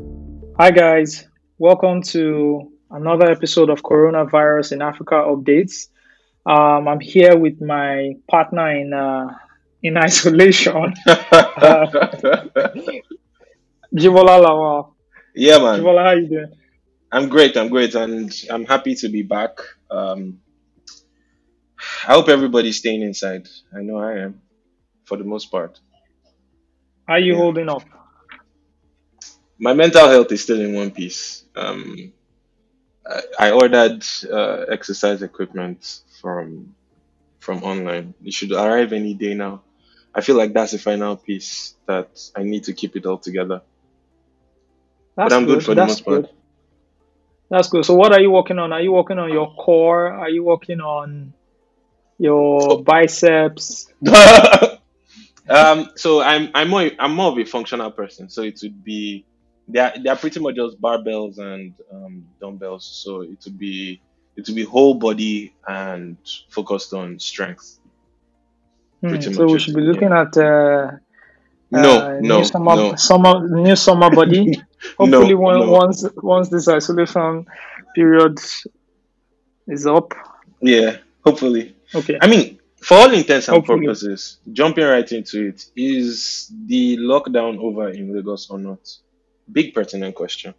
Hi, guys. Welcome to another episode of Coronavirus in Africa Updates. Um, I'm here with my partner in uh, in isolation, uh, Jibola Lawal. yeah, man. Jibola, how you doing? I'm great. I'm great, and I'm happy to be back. Um, I hope everybody's staying inside. I know I am, for the most part. How you Yeah. holding up? My mental health is still in one piece. Um, I, I ordered uh, exercise equipment from from online. It should arrive any day now. I feel like that's the final piece that I need to keep it all together. That's I'm good for the That's most part. good. That's good. So, what are you working on? Are you working on your core? Are you working on your biceps? um, so I'm I'm more I'm more of a functional person. So it would be they're they're pretty much just barbells and um, dumbbells. So it would be it would be whole body and focused on strength. Hmm, so much we should be yeah. looking at uh, No, uh, no, new summer, no, summer, new summer body. Hopefully, no, when, no. once once this isolation period is up. Yeah, hopefully. Okay. I mean, for all intents and Hopefully. purposes, jumping right into it, is the lockdown over in Lagos or not? Big pertinent question.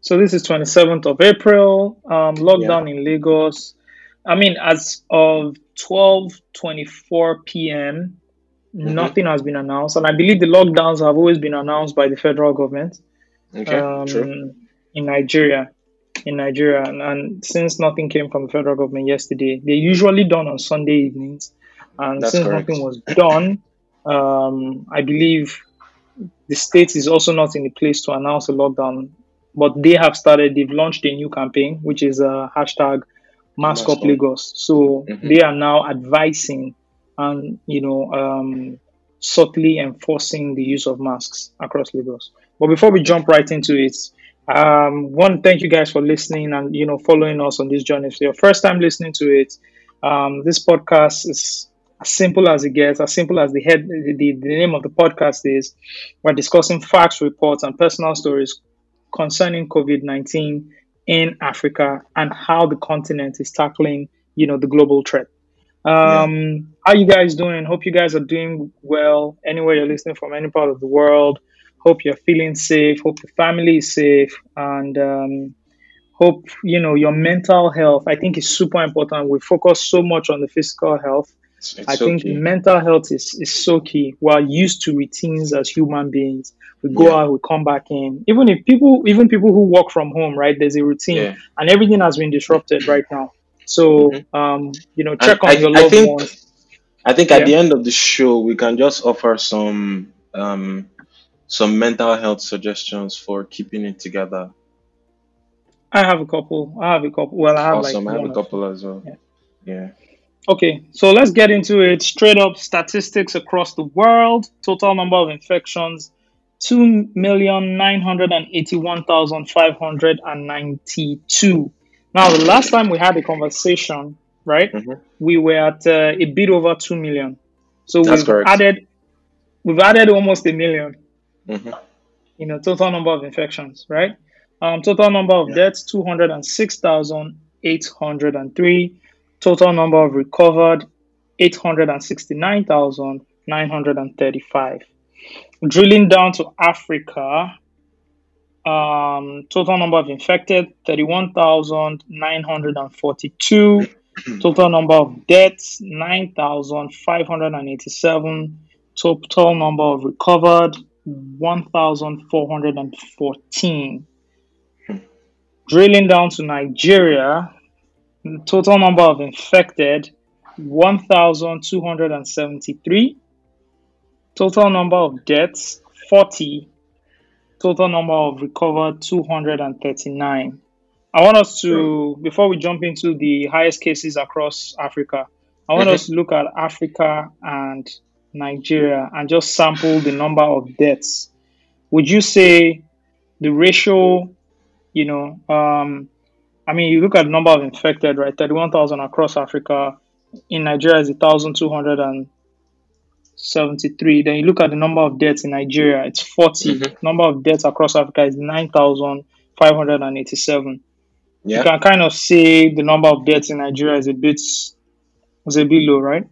So this is 27th of April. Um, Yeah. lockdown in Lagos. I mean, as of 12:24 p.m., hmm nothing has been announced, and I believe the lockdowns have always been announced by the federal government Okay, true. um, in Nigeria. In Nigeria, and, and since nothing came from the federal government yesterday, they're usually done on Sunday evenings, and That's since correct. nothing was done, um, I believe the state is also not in a place to announce a lockdown, but they have started. They've launched a new campaign, which is a hashtag Mask Up Mask up. Lagos. So hmm they are now advising and you know um, subtly enforcing the use of masks across Lagos. But before we jump right into it, um, one thank you guys for listening and you know following us on this journey. If it's your first time listening to it, um, this podcast is as simple as it gets, as simple as the head, the, the, name of the podcast is. We're discussing facts, reports, and personal stories concerning COVID nineteen in Africa and how the continent is tackling, you know, the global threat. Yeah. Um, how you guys doing? Hope you guys are doing well. Anywhere you're listening from, any part of the world. Hope you're feeling safe. Hope your family is safe, and um, hope you know your mental health. I think is super important. We focus so much on the physical health. It's, I so think key. mental health is, is so key. We're used to routines as human beings. We go Yeah, out, we come back in. Even if people, even people who work from home, right? There's a routine, yeah. and everything has been disrupted right now. So, hmm um, you know, And check on I your I loved think ones. I think at Yeah. the end of the show we can just offer some um some mental health suggestions for keeping it together. I have a couple. I have a couple. Well, I have like Awesome. I have a couple as well. Yeah. Yeah. Okay, so let's get into it. Straight up statistics across the world. Total number of infections 2,981,592. Now, the last time we had a conversation, right, hmm we were at uh, a bit over 2 million. So That's we've correct. added we've added almost a million, hmm you know, total number of infections, right? Um, total number of Yeah. deaths 206,803. Total number of recovered 869,935. Drilling down to Africa, um, total number of infected 31,942. Total number of deaths 9,587. Total number of recovered 1,414. Drilling down to Nigeria, total number of infected 1,273. Total number of deaths 40. Total number of recovered 239. I want us to, before we jump into the highest cases across Africa, I want us to look at Africa and Nigeria and just sample the number of deaths. Would you say the ratio, you know, um, I mean, you look at the number of infected, right? 31,000 across Africa. In Nigeria is 1,273. Then you look at the number of deaths in Nigeria, it's 40. Mhm. Number of deaths across Africa is 9,587. Yeah. You can kind of say the number of deaths in Nigeria is a bit is a bit low, right?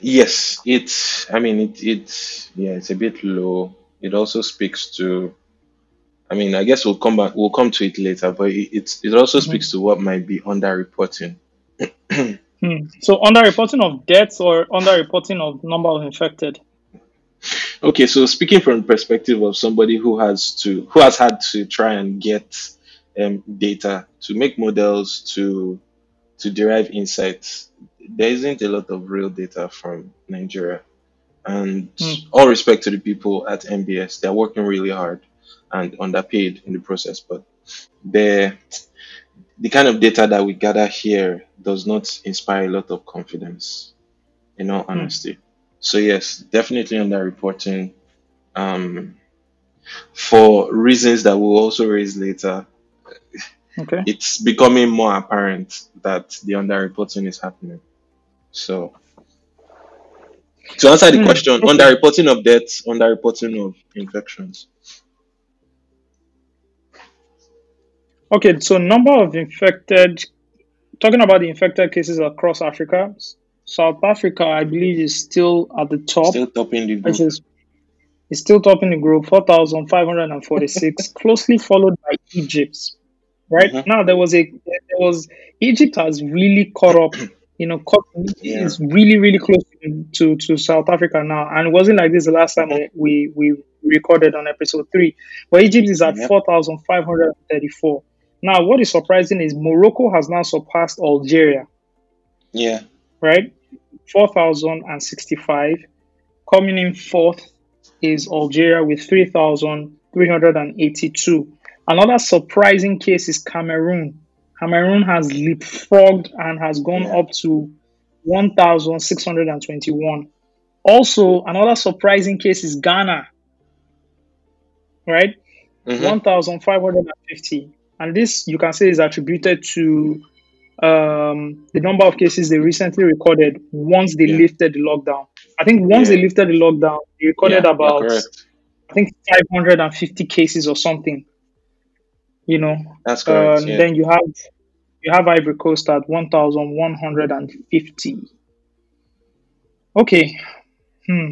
Yes, it's. I mean, it. It's. Yeah, it's a bit low. It also speaks to. I mean, I guess we'll come back. We'll come to it later, but it. It also Mhm. speaks to what might be underreporting. Hmm. So underreporting of deaths or underreporting of number of infected. Okay, so speaking from the perspective of somebody who has to, who has had to try and get um, data to make models to to derive insights, there isn't a lot of real data from Nigeria. And Hmm. all respect to the people at NBS, they're working really hard and underpaid in the process, but the the kind of data that we gather here does not inspire a lot of confidence, in all honesty. So yes, definitely underreporting. Um, for reasons that we'll also raise later, Okay. it's becoming more apparent that the underreporting is happening. So to answer the Hmm. question, Okay. underreporting of deaths, underreporting of infections. Okay, so number of infected, talking about the infected cases across Africa, South Africa, I believe, is still at the top. Still topping the group. Is, is still topping the group, 4,546, closely followed by Egypt. Right mm-hmm. now, there was a there was Egypt has really caught up. You know, caught, yeah. is really really close to, to South Africa now, and it wasn't like this the last time mm-hmm. we we recorded on episode three. But Egypt is at yep. 4,534. Now, what is surprising is Morocco has now surpassed Algeria Yeah. right? 4,065. Coming in fourth is Algeria with 3,382. Another surprising case is Cameroon. Cameroon has leapfrogged and has gone Yeah. up to 1,621. Also, another surprising case is Ghana, right? Mhm. 1,550. And this you can say is attributed to um, the number of cases they recently recorded once they Yeah. lifted the lockdown. I think once Yeah. they lifted the lockdown, they recorded Yeah, about. I think 550 cases or something. You know, That's correct. um, then you have you have Ivory Coast at 1,150. Okay, hmm.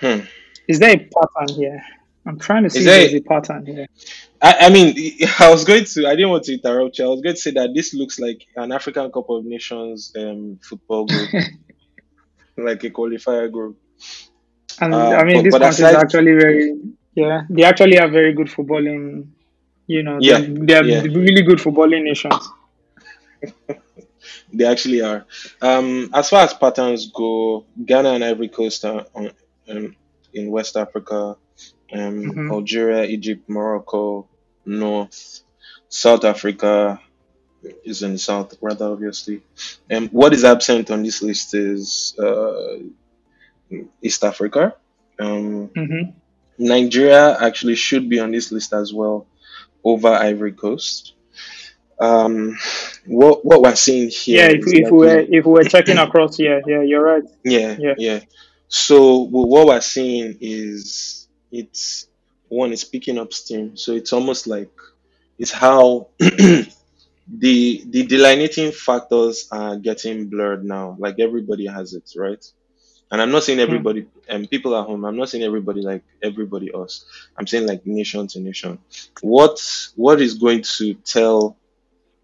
Hmm. Is there a pattern here? I'm trying to see if there- there's a pattern here. I, I mean, I was going to. I didn't want to interrupt you. I was going to say that this looks like an African Cup of Nations um, football group, like a qualifier group. And Uh, I mean, but- this but country is actually very, yeah, they actually have very good footballing. You know, Yeah, they're, they're yeah. really good footballing nations. They actually are. Um, as far as patterns go, Ghana and Ivory Coast are on, um, in West Africa. Um, Mhm. Algeria, Egypt, Morocco, North, South Africa is in the south, rather obviously. Um, what is absent on this list is uh, East Africa. Um, hmm Nigeria actually should be on this list as well, over Ivory Coast. Um, what what we're seeing here Yeah, if, if we were if we were checking across, yeah, yeah, you're right. yeah, Yeah. yeah, So well, what we're seeing is it's one is picking up steam. So it's almost like it's how the the delineating factors are getting blurred now. Like everybody has it, right? And I'm not saying hmm. everybody and people at home, I'm not saying everybody like everybody else. I'm saying like nation to nation. What what is going to tell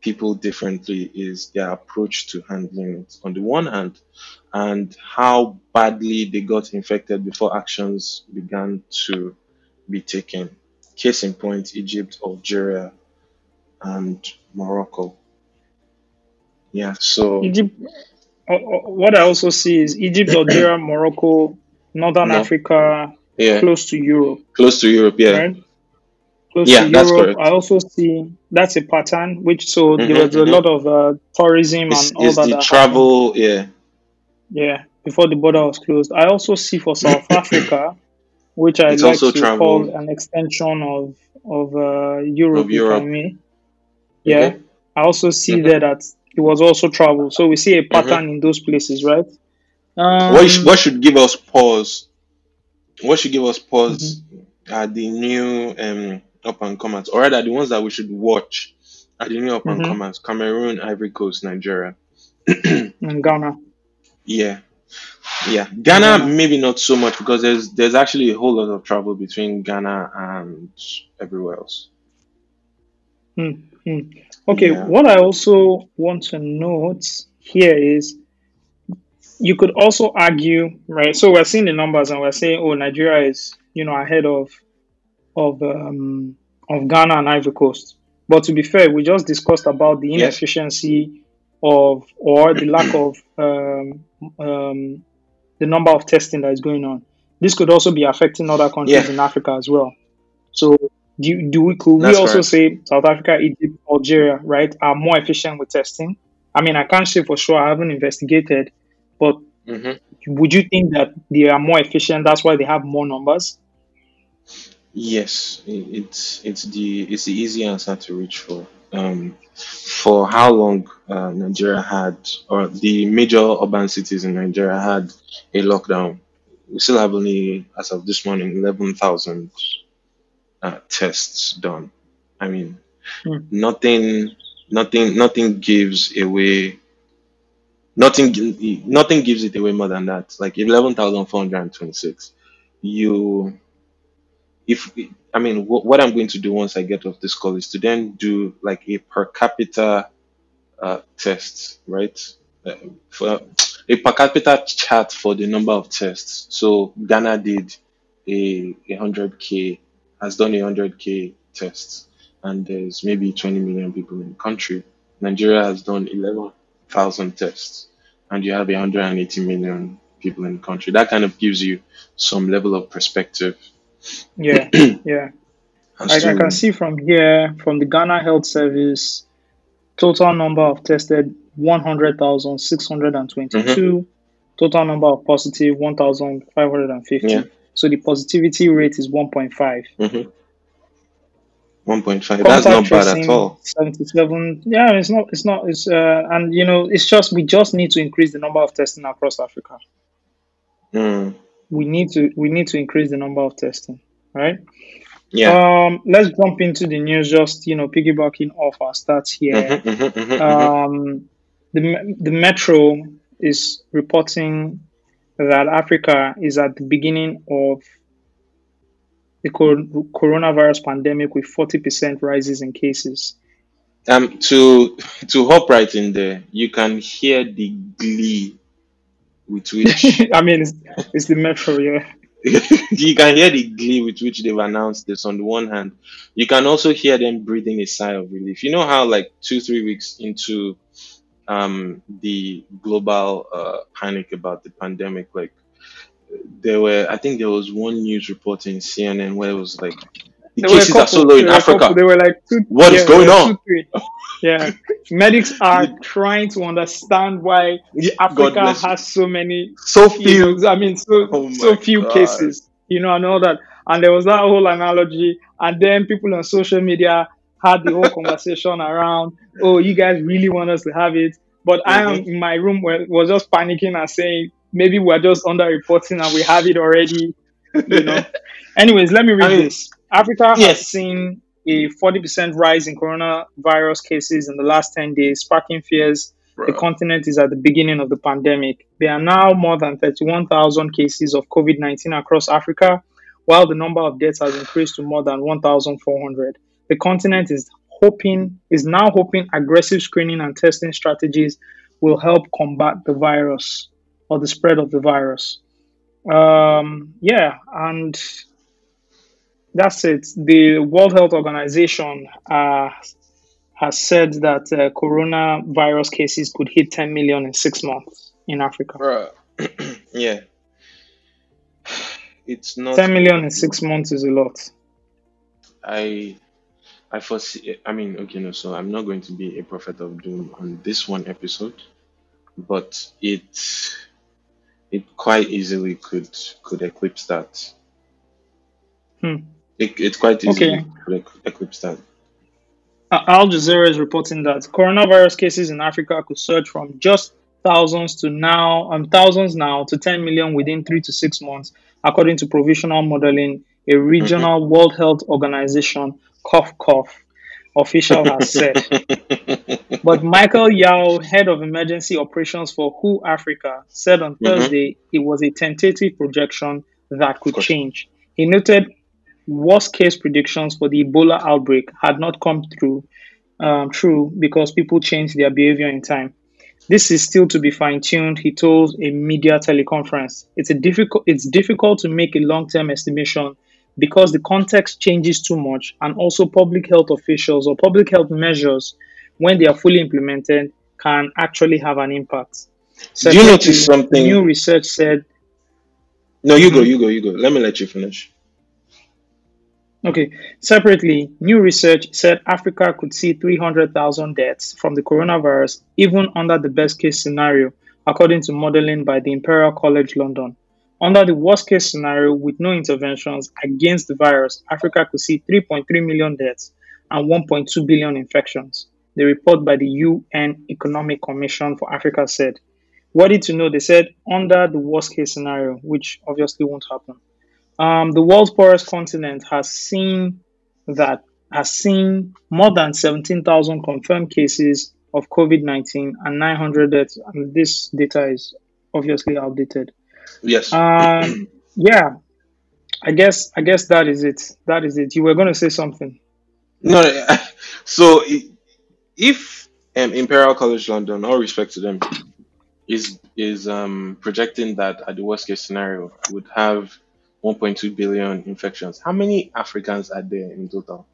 people differently is their approach to handling it on the one hand and how badly they got infected before actions began to be taken. Case in point, Egypt, Algeria, and Morocco. Yeah, so Egypt. uh, uh, What I also see is Egypt, Algeria, Morocco, Northern No. Africa, yeah, close to Europe, close to Europe, yeah. right? Close Yeah, to that's Europe. correct. I also see that's a pattern. Which so Mhm, there was a mhm. lot of uh, tourism It's, and all it's that. the that happened. travel, yeah. Yeah, before the border was closed. I also see for South Africa, which I like also to travel. call an extension of of uh, Europe, Of Europe. I may. Yeah, Okay. I also see Mhm. there that it was also travel. So we see a pattern in those places, right? What Um, what should give us pause? What should give us pause are the new um up and comers, or rather the ones that we should watch are the new up and comers: Cameroon, Ivory Coast, Nigeria. in Ghana, Yeah, yeah. Ghana Ghana. maybe not so much because there's there's actually a whole lot of travel between Ghana and everywhere else. Hmm, hmm. Okay, Yeah. what I also want to note here is you could also argue, right? So we're seeing the numbers and we're saying, oh, Nigeria is, you know, ahead of of um, of Ghana and Ivory Coast. But to be fair, we just discussed about the inefficiency of or the lack of um, um, the number of testing that is going on. This could also be affecting other countries Yeah, in Africa as well. So do, do we could we also correct. say South Africa, Egypt, Algeria, right, are more efficient with testing? I mean, I can't say for sure. I haven't investigated, but hmm would you think that they are more efficient? That's why they have more numbers. Yes, i- it's it's the it's the easy answer to reach for. Um, for how long uh, Nigeria had, or the major urban cities in Nigeria had a lockdown, we still have only, as of this morning, 11,000 uh, tests done. I mean, Hmm. nothing, nothing, nothing gives away, nothing, gi- nothing gives it away more than that. Like 11,426. You if I mean what, what I'm going to do once I get off this call is to then do like a per capita uh, test, right? Uh, for a per capita chart for the number of tests. So Ghana did a a hundred k has done a hundred k tests, and there's maybe 20 million people in the country. Nigeria has done 11,000 tests, and you have 180 million people in the country. That kind of gives you some level of perspective Yeah, yeah. as I, I can see from here, from the Ghana Health Service, total number of tested hmm 100,622, total number of positive 1,550. yeah. So the positivity rate is 1.5. hmm 1.5. That's not bad at all. 77. Yeah, it's not, it's not, it's, uh, and you know, it's just, we just need to increase the number of testing across Africa. Mm. We need to, we need to increase the number of testing, right? Yeah. Um, let's jump into the news. Just you know, piggybacking off our stats here. hmm hmm hmm hmm Um, the the Metro is reporting that Africa is at the beginning of the cor- coronavirus pandemic with forty percent rises in cases. Um, to to hop right in there, you can hear the glee with which I mean, it's, it's the Metro, yeah. you can hear the glee with which they've announced this on the one hand. You can also hear them breathing a sigh of relief. You know how like two, three weeks into um the global uh panic about the pandemic, like there were I think there was one news report in CNN where it was like the There were a cases are so low in There were a couple. Africa. There were like two. What is Yeah, there going on? two. Yeah, medics are trying to understand why Africa has so many So you few. know, I mean, so Oh so few God. cases, you know, and all that. And there was that whole analogy, and then people on social media had the whole conversation around, oh, you guys really want us to have it, but I am hmm in my room where was just panicking and saying maybe we're just underreporting and we have it already, you know. Anyways, let me I read mean, this. Africa has seen a 40% rise in coronavirus cases in the last 10 days, sparking fears the continent is at the beginning of the pandemic. There are now more than 31,000 cases of COVID 19 across Africa, while the number of deaths has increased to more than 1,400. The continent is hoping is now hoping aggressive screening and testing strategies will help combat the virus or the spread of the virus. Um, yeah, and that's it. The World Health Organization uh, has said that uh, coronavirus cases could hit 10 million in six months in Africa. Yeah. It's not 10 million in six months is a lot. I I foresee I mean okay no so I'm not going to be a prophet of doom on this one episode, but it it quite easily could could eclipse that. Hmm. It, it quite Okay. could ec- Uh, Al Jazeera is reporting that coronavirus cases in Africa could surge from just thousands to now um, thousands now to 10 million within three to six months, according to provisional modeling, a regional World Health Organization cough cough official has said. but Michael Yao, head of emergency operations for WHO Africa, said on Mm-hmm. Thursday it was a tentative projection that could change. He noted worst case predictions for the Ebola outbreak had not come through um, true because people changed their behavior in time. This is still to be fine tuned, he told a media teleconference. It's a difficult it's difficult to make a long-term estimation because the context changes too much and also public health officials or public health measures when they are fully implemented can actually have an impact. Do you notice something? New research said No, you go, you go, you go. Let me let you finish. Okay. Separately, new research said Africa could see 300,000 deaths from the coronavirus even under the best case scenario, according to modeling by the Imperial College London. Under the worst case scenario, with no interventions against the virus, Africa could see 3.3 million deaths and 1.2 billion infections. The report by the UN Economic Commission for Africa said. What Worthy to know, they said under the worst case scenario, which obviously won't happen. Um, the world's poorest continent has seen that has seen more than 17,000 confirmed cases of COVID-19 and 900 deaths. And this data is obviously outdated. Yes. Um, yeah, I guess I guess that is it. That is it. You were going to say something. No, so if um, Imperial College London, all respect to them, is is um, projecting that at the worst case scenario would have 1.2 billion infections, how many Africans are there in total?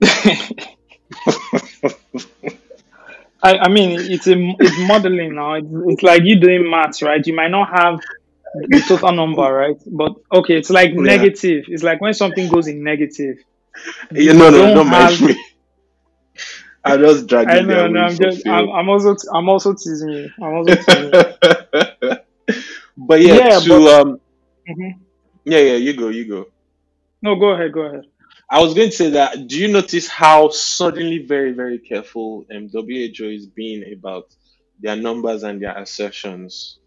I, I mean, it's a it's modeling now. It's, it's like you doing maths, right? You might not have the total number, right? But okay, it's like Yeah. negative. It's like when something goes in negative. Yeah, no, no, don't mind have- me. I just dragged I know, no, I'm just. I'm, I'm also, I'm also teasing you. I'm also teasing you. but yeah, Yeah, to but- um, Mhm. yeah, yeah, you go, you go. No, go ahead, go ahead. I was going to say that. Do you notice how suddenly very, very careful um, WHO is being about their numbers and their assertions?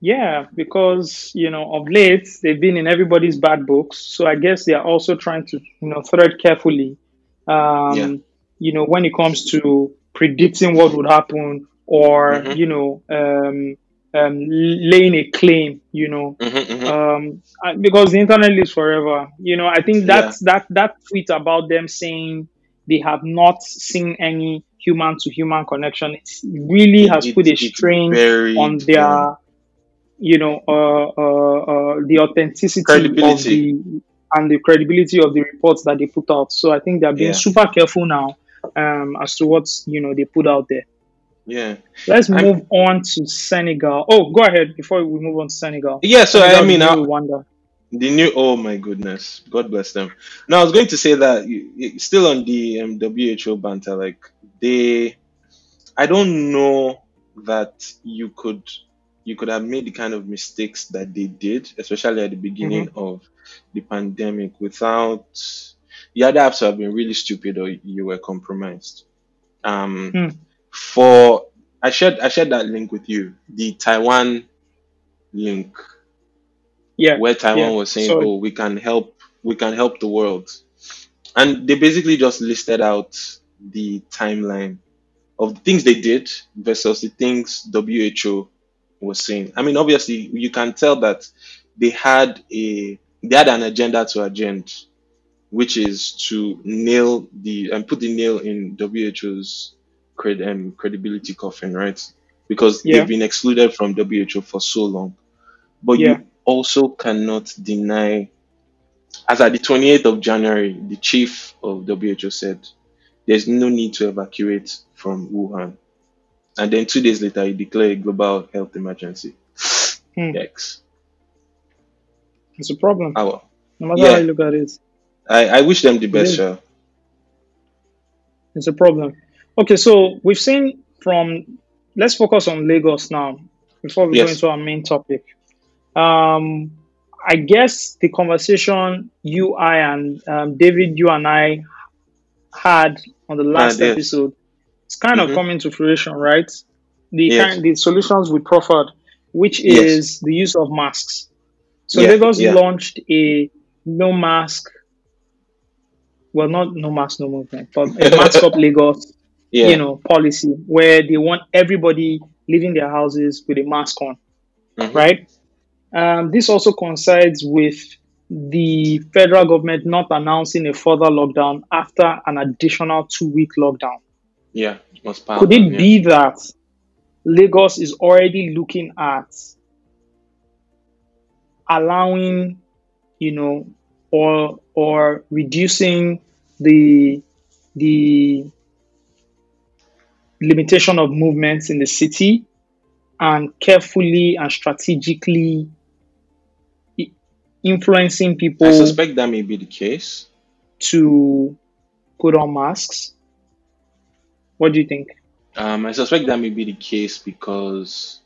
Yeah, because you know, of late they've been in everybody's bad books, so I guess they are also trying to, you know, thread carefully. Um, Yeah. You know, when it comes to predicting what would happen, or Mhm. you know, um, um, laying a claim. You know, hmm hmm um, because the internet lives forever. You know, I think that's that that tweet about them saying they have not seen any human to human connection. It really has put a strain on their, you know, uh, uh, uh, the authenticity of the and the credibility of the reports that they put out. So I think they're being Yeah. super careful now um, as to what you know they put out there. Yeah. Let's I'm- move on to Senegal. Oh, go ahead before we move on to Senegal. Yeah, so I mean, the I, new Rwanda. The new, oh my goodness, God bless them. Now I was going to say that you, you- still on the um, WHO banter, like they, I don't know that you could, you could have made the kind of mistakes that they did, especially at the beginning of the pandemic, without. You have to have been really stupid or you were compromised. Um, Hmm. For I shared I shared that link with you, the Taiwan link Yeah, where Taiwan yeah, was saying, sorry. "Oh, we can help, we can help the world," and they basically just listed out the timeline of the things they did versus the things WHO was saying. I mean, obviously, you can tell that they had a they had an agenda to agenda, which is to nail the and put the nail in WHO's cred, um, credibility coffin, right? Because Yeah. they've been excluded from WHO for so long. But Yeah. you also cannot deny, as at the 28th of January, the chief of WHO said, there's no need to evacuate from Wuhan. And then two days later, he declared a global health emergency. Hmm. Yikes. It's a problem. Ah, well. No matter Yeah. how you look at it, I, I wish them the best, Yeah. sure. it's a problem. Okay, so we've seen from. Let's focus on Lagos now before we go into our main topic. Um, I guess the conversation you, I, and um, David, you and I had on the last yes. episode it's kind of Mm-hmm. coming to fruition, right? The Yes. kind the solutions we proffered, which Yes. is the use of masks. So Yeah. Lagos Yeah. launched a no mask, well, not no mask, no movement, but a mask up Lagos, Yeah. you know, policy where they want everybody leaving their houses with a mask on, Mhm. right? Um, this also coincides with the federal government not announcing a further lockdown after an additional two week lockdown. Yeah. Could it yeah. be that Lagos is already looking at allowing, you know, or or reducing the the limitation of movements in the city and carefully and strategically influencing people I suspect that may be the case. to put on masks? What do you think? Um, I suspect that may be the case because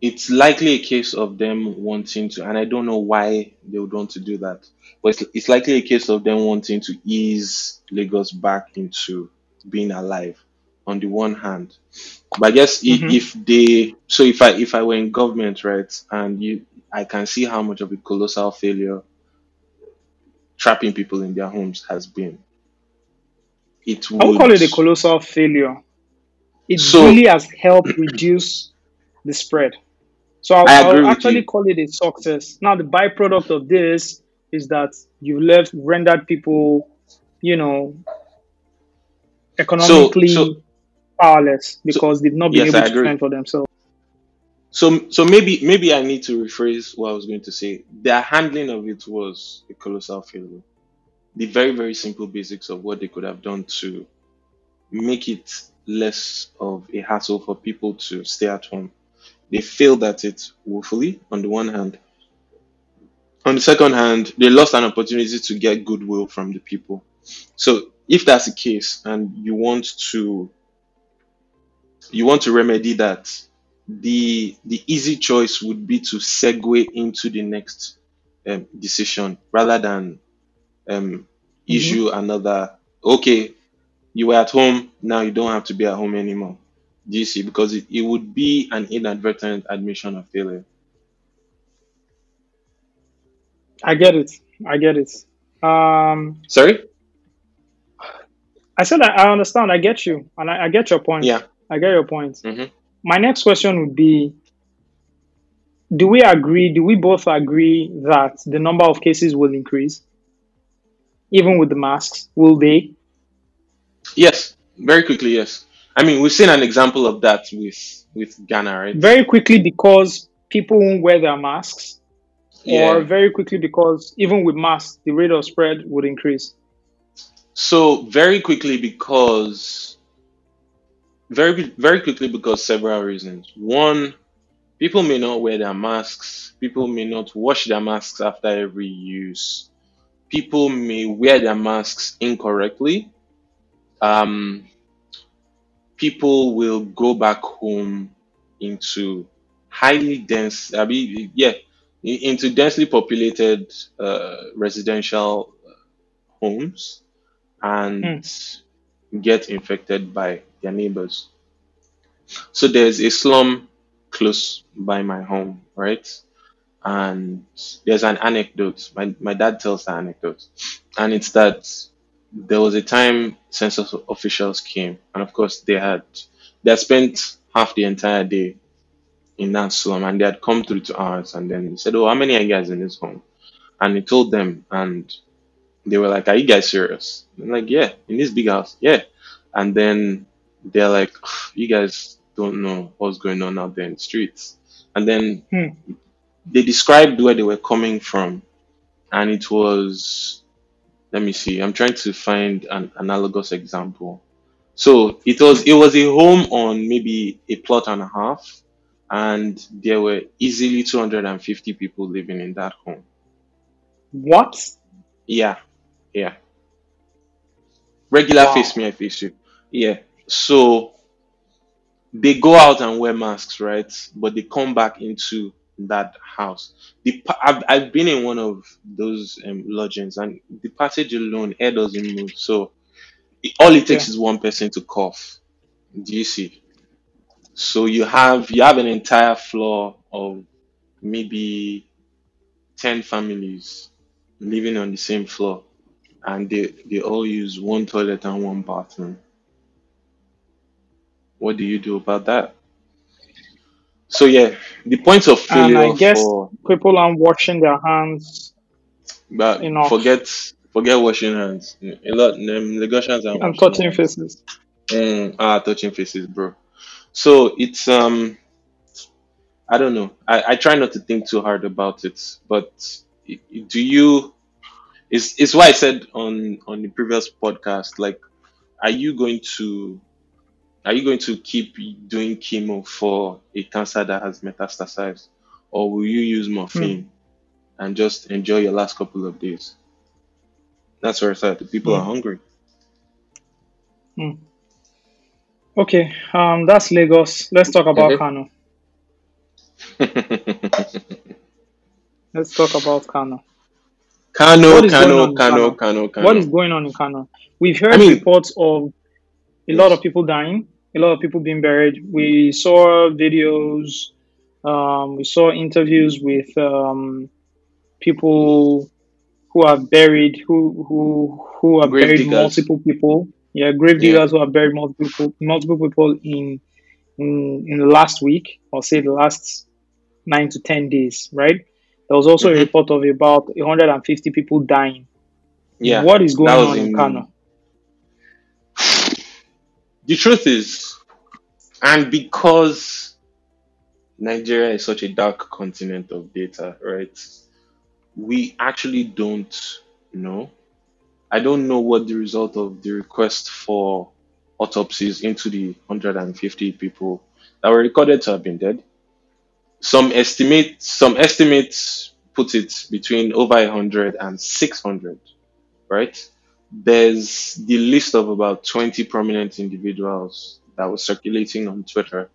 it's likely a case of them wanting to, and I don't know why they would want to do that, but it's, it's likely a case of them wanting to ease Lagos back into being alive. On the one hand, but I guess if, Mhm. if they, so if I if I were in government, right, and you, I can see how much of a colossal failure trapping people in their homes has been. It I would call it a colossal failure. It So- really has helped reduce the spread. So I'll, I I'll actually call it a success. Now, the byproduct of this is that you've left rendered people, you know, economically so- powerless because they've not been Yes, able to fend for themselves. So, so maybe maybe I need to rephrase what I was going to say. Their handling of it was a colossal failure. The very very simple basics of what they could have done to make it less of a hassle for people to stay at home. They failed at it woefully. On the one hand, on the second hand, they lost an opportunity to get goodwill from the people. So, if that's the case, and you want to you want to remedy that, the the easy choice would be to segue into the next um, decision rather than um, issue another. Okay, you were at home now you don't have to be at home anymore. Do you see? Because it, it would be an inadvertent admission of failure. I get it. I get it. Um, Sorry? I said I, I understand. I get you, and I, I get your point. Yeah. I get your point. Mhm. My next question would be: Do we agree? Do we both agree that the number of cases will increase, even with the masks? Will they? Yes, very quickly. Yes. I mean, we've seen an example of that with with Ghana, right? Very quickly because people won't wear their masks, or very quickly because even with masks, the rate of spread would increase. So very quickly because very very quickly because several reasons. One, people may not wear their masks. People may not wash their masks after every use. People may wear their masks incorrectly. Um, people will go back home into highly dense, I mean, yeah, into densely populated uh, residential uh, homes and get infected by their neighbors. So there's a slum close by my home, right? And there's an anecdote. My, my dad tells the anecdote. And it's that there was a time census officials came, and of course they had they had spent half the entire day in that slum and they had come through to ours and then he said, Oh, how many are you guys in this home? And he told them and they were like, Are you guys serious? I'm like, Yeah, in this big house, yeah. And then they're like, You guys don't know what's going on out there in the streets. And then Hmm. they described where they were coming from, and it was let me see, I'm trying to find an analogous example. So it was it was a home on maybe a plot and a half, and there were easily 250 people living in that home. What? Yeah, yeah. Regular Wow. face me, I face you. Yeah. So they go out and wear masks, right? But they come back into that house. The I've, I've been in one of those um, lodgings, and the passage alone, air doesn't move. So it, all it takes Yeah. is one person to cough, Do you see? So you have you have an entire floor of maybe 10 families living on the same floor and they, they all use one toilet and one bathroom. What do you do about that? So yeah, the point of failure. And I guess for people aren't washing their hands but enough forget forget washing hands. A lot um, Lagosians are and touching hands. faces. Mm, ah, touching faces, bro. So it's um I don't know. I, I try not to think too hard about it, but do you? It's it's why I said on on the previous podcast. Like, are you going to are you going to keep doing chemo for a cancer that has metastasized, or will you use morphine and just enjoy your last couple of days? That's where I said the people are hmm, hungry. hmm. Okay, um, that's Lagos. Let's talk about Kano. Let's talk about Kano. Kano, What is going Kano, on in Kano, Kano? Kano, What is going on in Kano? We've heard reports of a lot of people dying, a lot of people being buried. We saw videos, um, we saw interviews with um, people who are buried, who who who have Grave buried diggers. multiple people. Yeah, grave Yeah. diggers who are buried multiple people, multiple people in in in the last week, or say the last nine to ten days, right? There was also a hmm report of about 150 people dying. Yeah. What is going on in in. The truth is, and because Nigeria is such a dark continent of data, right? We actually don't know. I don't know what the result of the request for autopsies into the 150 people that were recorded to have been dead. Some estimate, some estimates put it between over 100 and 600, right? There's the list of about 20 prominent individuals that was circulating on Twitter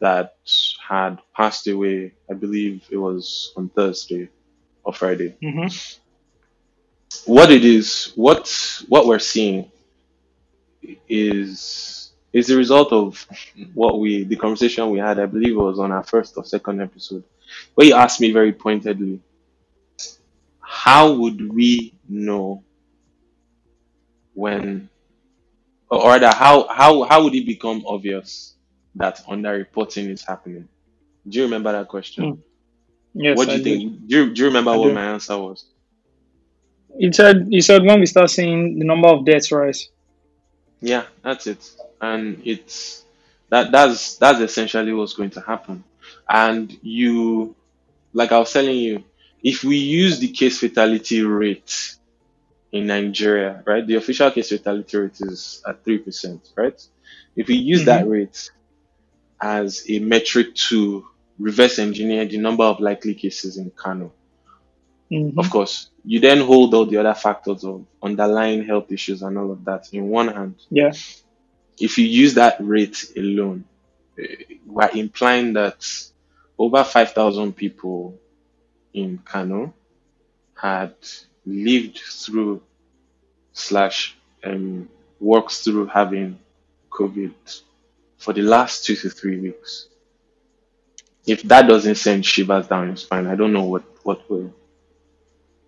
that had passed away. I believe it was on Thursday or Friday. hmm What it is, what what we're seeing is is the result of what we the conversation we had. I believe it was on our first or second episode, where you asked me very pointedly, how would we know when, or rather, how how how would it become obvious that underreporting is happening? Do you remember that question? Mm. Yes, What do you think? Do you, do you remember I what do. my answer was? You said you said when we start seeing the number of deaths rise. Yeah, that's it. And it's that that's that's essentially what's going to happen. And you, like I was telling you, if we use the case fatality rate in Nigeria, right? The official case fatality rate is at three percent, right? If we use that hmm rate as a metric to reverse engineer the number of likely cases in Kano, hmm of course, you then hold all the other factors of underlying health issues and all of that in one hand. Yeah. If you use that rate alone, eh, we're implying that over 5,000 people in Kano had lived through slash um, works through having COVID for the last two to three weeks. If that doesn't send shivers down your spine, I don't know what what will.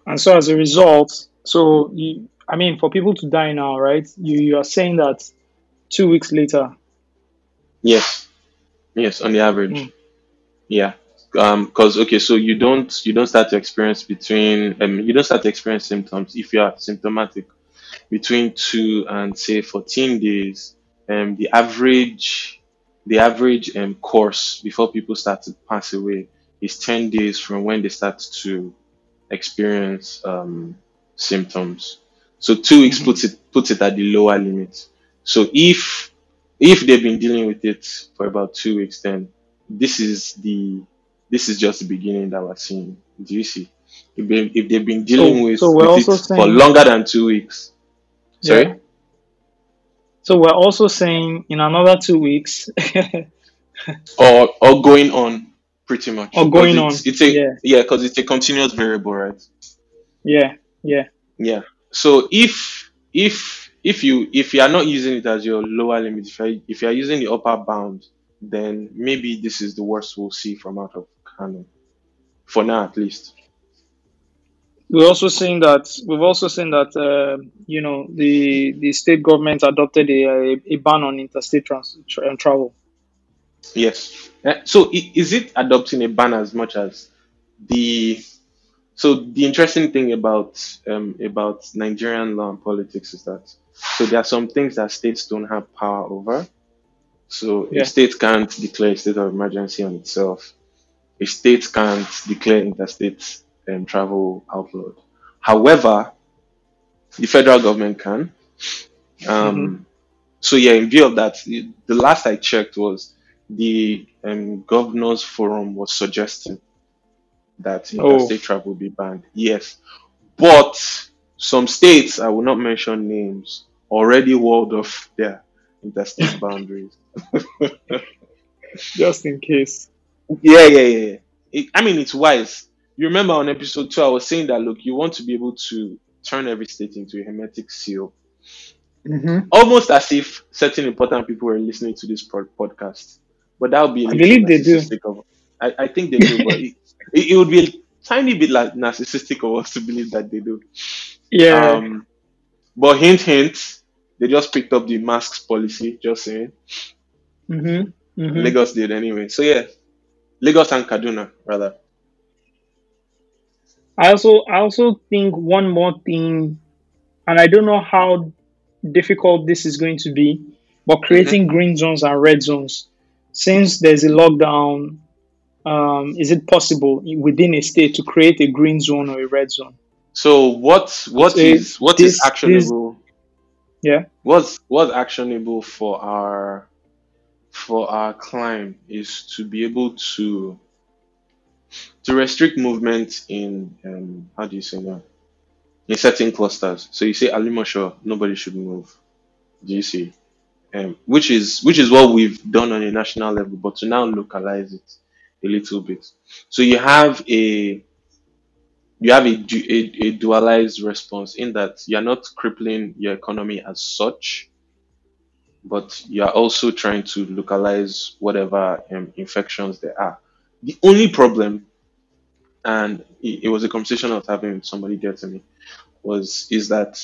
And so as a result, so you, I mean, for people to die now, right? You you are saying that two weeks later. Yes, yes, on the average. Mm. Yeah. Um, cause okay, so you don't you don't start to experience between um you don't start to experience symptoms if you are symptomatic between two and say 14 days. Um, the average the average um course before people start to pass away is 10 days from when they start to experience um symptoms. So two weeks hmm puts it puts it at the lower limit. So if if they've been dealing with it for about two weeks, then this is the this is just the beginning that we're seeing. Do you see? If, they, if they've been dealing So with, so we're with also it for longer than two weeks, yeah. sorry? So we're also saying in another two weeks Or or going on pretty much. or going it's on. it's a Yeah. yeah, because it's a continuous variable, right? Yeah. Yeah. Yeah. So if if if you if you are not using it as your lower limit, if you if you are using the upper bound, then maybe this is the worst we'll see from out of Kano for now at least. We're also seeing that we've also seen that uh, you know the the state government adopted a, a, ban on interstate trans, tra- travel. Yes. Eh, So is it adopting a ban as much as the so the interesting thing about um, about Nigerian law and politics is that so there are some things that states don't have power over. So a state can't declare a state of emergency on itself. A state can't declare interstate um, travel outlawed. However, the federal government can. Um, so yeah, in view of that, the last I checked was the um, governors forum was suggesting that Oh, interstate travel be banned. Yes, but some states, I will not mention names, already walled off their interstate boundaries. just in case. Yeah, yeah, yeah. It, I mean, it's wise. You remember on episode two, I was saying that look, you want to be able to turn every state into a hermetic seal, hmm almost as if certain important people were listening to this pod- podcast. But that would be a I believe they do. of. I, I think they do, but it, it, it would be a tiny bit like narcissistic of us to believe that they do. Yeah. Um, but hint, hint, they just picked up the masks policy. Just saying, hmm hmm Lagos did anyway. So yeah, Lagos and Kaduna rather. I also I also think one more thing, and I don't know how difficult this is going to be, but creating green zones and red zones. Since there's a lockdown, um, is it possible within a state to create a green zone or a red zone? So what what So is what is this this actionable? yeah. What's what's actionable for our for our climb is to be able to to restrict movement in um how do you say now in certain clusters. So you say Alimosho, nobody should move. Do you see? Um, which is which is what we've done on a national level, but to now localize it a little bit. So you have a you have a, a, a dualized response in that you're not crippling your economy as such, but you're also trying to localize whatever um, infections there are. The only problem, and it, it was a conversation I was having with somebody there to me, was is that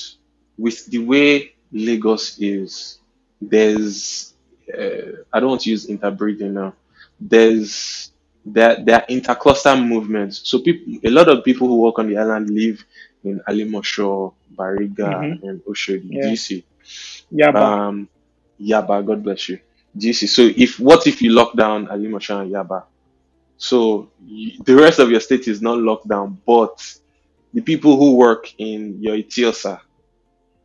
with the way Lagos is, there's uh, I don't want to use interbreeding now. There's there there are intercluster movements. So people, a lot of people who work on the island live in Alimosho, Bariga, hmm and Oshodi, Yeah. GC. Yaba. Um, Yaba, God bless you, GC. So if what if you lock down Alimosho and Yaba? So you, the rest of your state is not locked down, but the people who work in your Eti-Osa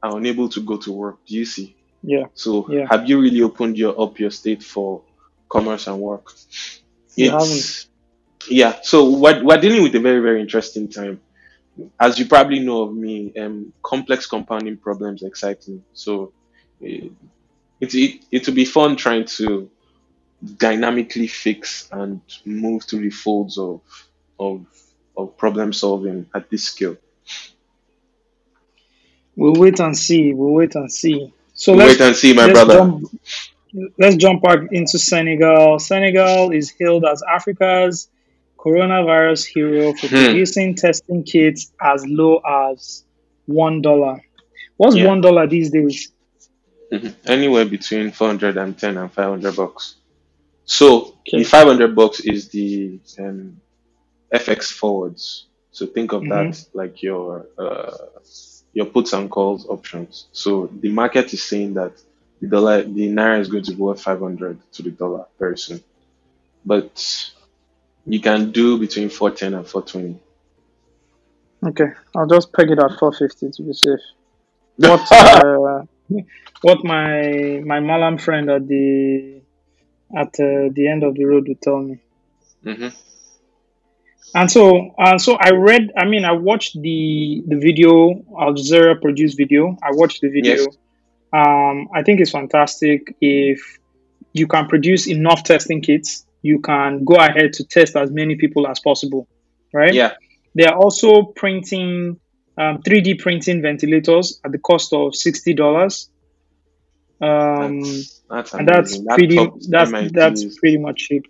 are unable to go to work. Do you see? Yeah. So Yeah. have you really opened your up your state for commerce and work? It's yeah. So we're, we're dealing with a very very interesting time. As you probably know of me, um, complex compounding problems excite me. So eh, it it it will be fun trying to dynamically fix and move through the folds of of of problem solving at this scale. We'll wait and see. We'll wait and see. So We'll wait let's and see, my let's brother. jump let's jump back into Senegal. Senegal is hailed as Africa's coronavirus hero for Hmm. producing testing kits as low as one dollar. What's Yeah. one dollar these days? Mhm. Anywhere between 410 and 500 bucks. So the 500 bucks is the um, FX forwards. So think of hmm that like your uh, your puts and calls options. So the market is saying that the dollar, the naira is going to go up 500 to the dollar very soon. But you can do between 410 and 420. Okay, I'll just peg it at four fifty to be safe. What uh, what my my Malam friend at the at uh, the end of the road would tell me. hmm And so, uh, so I read. I mean, I watched the the video Al Jazeera produced video. I watched the video. Yes. Um, I think it's fantastic. If you can produce enough testing kits, you can go ahead to test as many people as possible, right? Yeah. They are also printing um, 3D printing ventilators at the cost of sixty dollars. Um, That's that's and that's amazing. pretty that's that's pretty much cheap.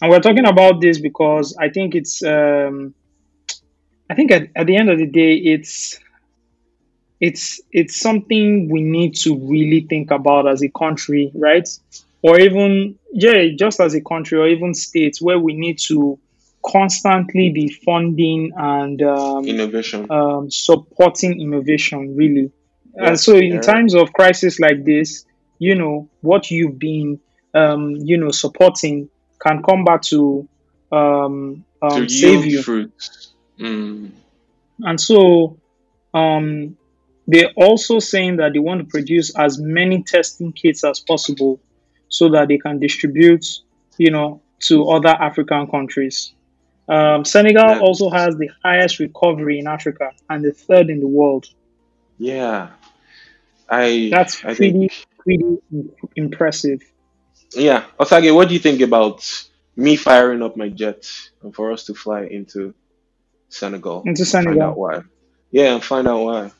And we're talking about this because I think it's um, I think at, at the end of the day it's it's it's something we need to really think about as a country, right? Or even yeah, just as a country or even states where we need to constantly be funding and um, Innovation. um, supporting innovation really. Yeah, And so in yeah, times of crisis like this, you know, what you've been um, you know, supporting can come back to um, to um, save you. fruits. Mm. And so um, they're also saying that they want to produce as many testing kits as possible so that they can distribute, you know, to other African countries. Um, Senegal also has the highest recovery in Africa and the third in the world. yeah. I That's I pretty, think pretty impressive. yeah. Osage, what do you think about me firing up my jet and for us to fly into Senegal Into and find out Senegal, why? Yeah, and find out why.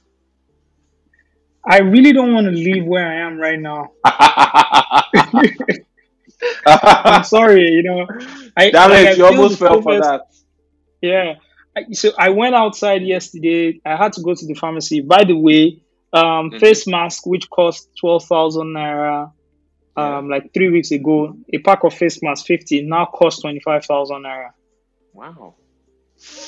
I really don't want to leave where I am right now. I'm sorry, you know, I Damn like it, you almost fell for that. Yeah. I- So I went outside yesterday. I had to go to the pharmacy. By the way, um, hmm face mask which cost twelve thousand naira Yeah. um like three weeks ago. A pack of face mask fifty now costs twenty five thousand naira. Wow.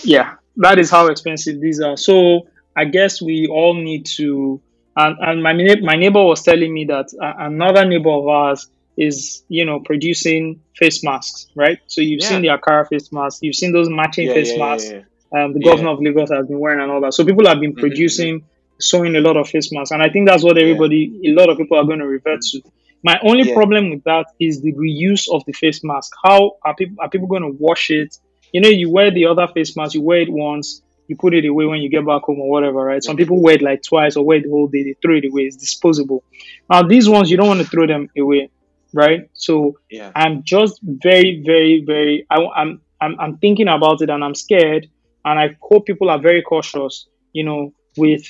Yeah, that is how expensive these are. So I guess we all need to. And and my my neighbor was telling me that uh, another neighbor of ours is you know producing face masks, right? So you've seen the Ankara face mask, you've seen those matching Yeah, face yeah, masks yeah, um, the yeah. governor of Lagos has been wearing and all that. So people have been Yeah. hmm hmm producing, sewing a lot of face masks, and I think that's what Yeah. everybody, a lot of people are going to revert to. My only Yeah. problem with that is the reuse of the face mask. How are people are people going to wash it? You know, you wear the other face mask, you wear it once, you put it away when you get back home or whatever, right? Some people wear it like twice or wear it the whole day, they throw it away. It's disposable. Now these ones you don't want to throw them away, right? So Yeah. I'm just very, very, very. I, I'm, I'm, I'm thinking about it, and I'm scared. And I hope people are very cautious, you know, with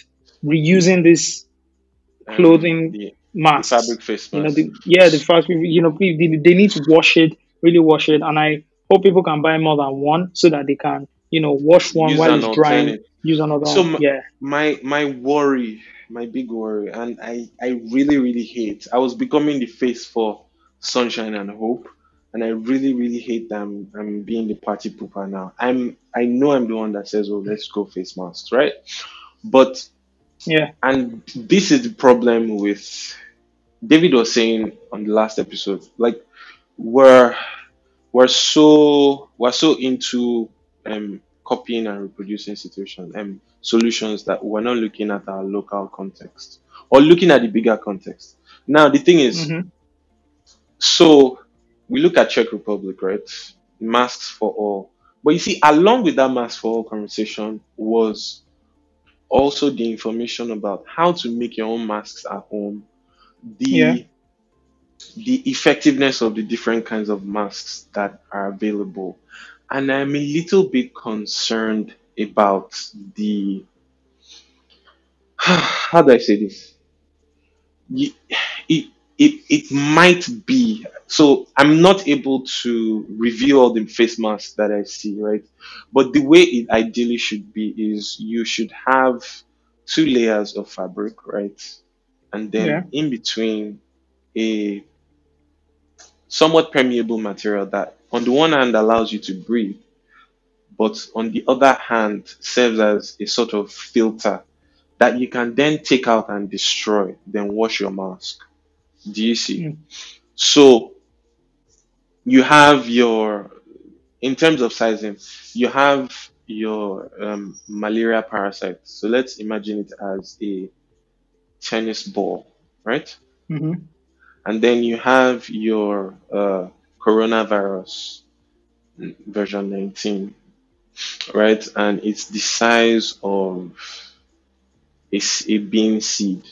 reusing these Um, clothing the the masks. fabric face You know, the, yeah, the fact, you know, they, they they need to wash it, really wash it. And I hope people can buy more than one so that they can, you know, wash one Use while it's drying, use another So one. Yeah, my my worry, my big worry, and I I really really hate. I was becoming the face for sunshine and hope, and I really really hate that I'm I'm being the party pooper now. I'm I know I'm the one that says, oh let's go face masks, right? But yeah, and this is the problem with David was saying on the last episode, like we're we're so we're so into um copying and reproducing situations and solutions that we're not looking at our local context or looking at the bigger context. Now the thing is, hmm so we look at Czech Republic, right? Masks for all. But you see, along with that mask for all conversation was also the information about how to make your own masks at home, yeah, the the effectiveness of the different kinds of masks that are available. And I'm a little bit concerned about the how do I say this? Ye- It, it, it might be so I'm not able to review all the face masks that I see, right? But the way it ideally should be is you should have two layers of fabric, right? And yeah, then in between a somewhat permeable material that on the one hand allows you to breathe, but on the other hand serves as a sort of filter that you can then take out and destroy, then wash your mask. Do you see? mm, So you have your, in terms of sizing, you have your um, malaria parasite. So let's imagine it as a tennis ball, right? hmm And then you have your uh, coronavirus version 19, right? And it's the size of a, a bean seed.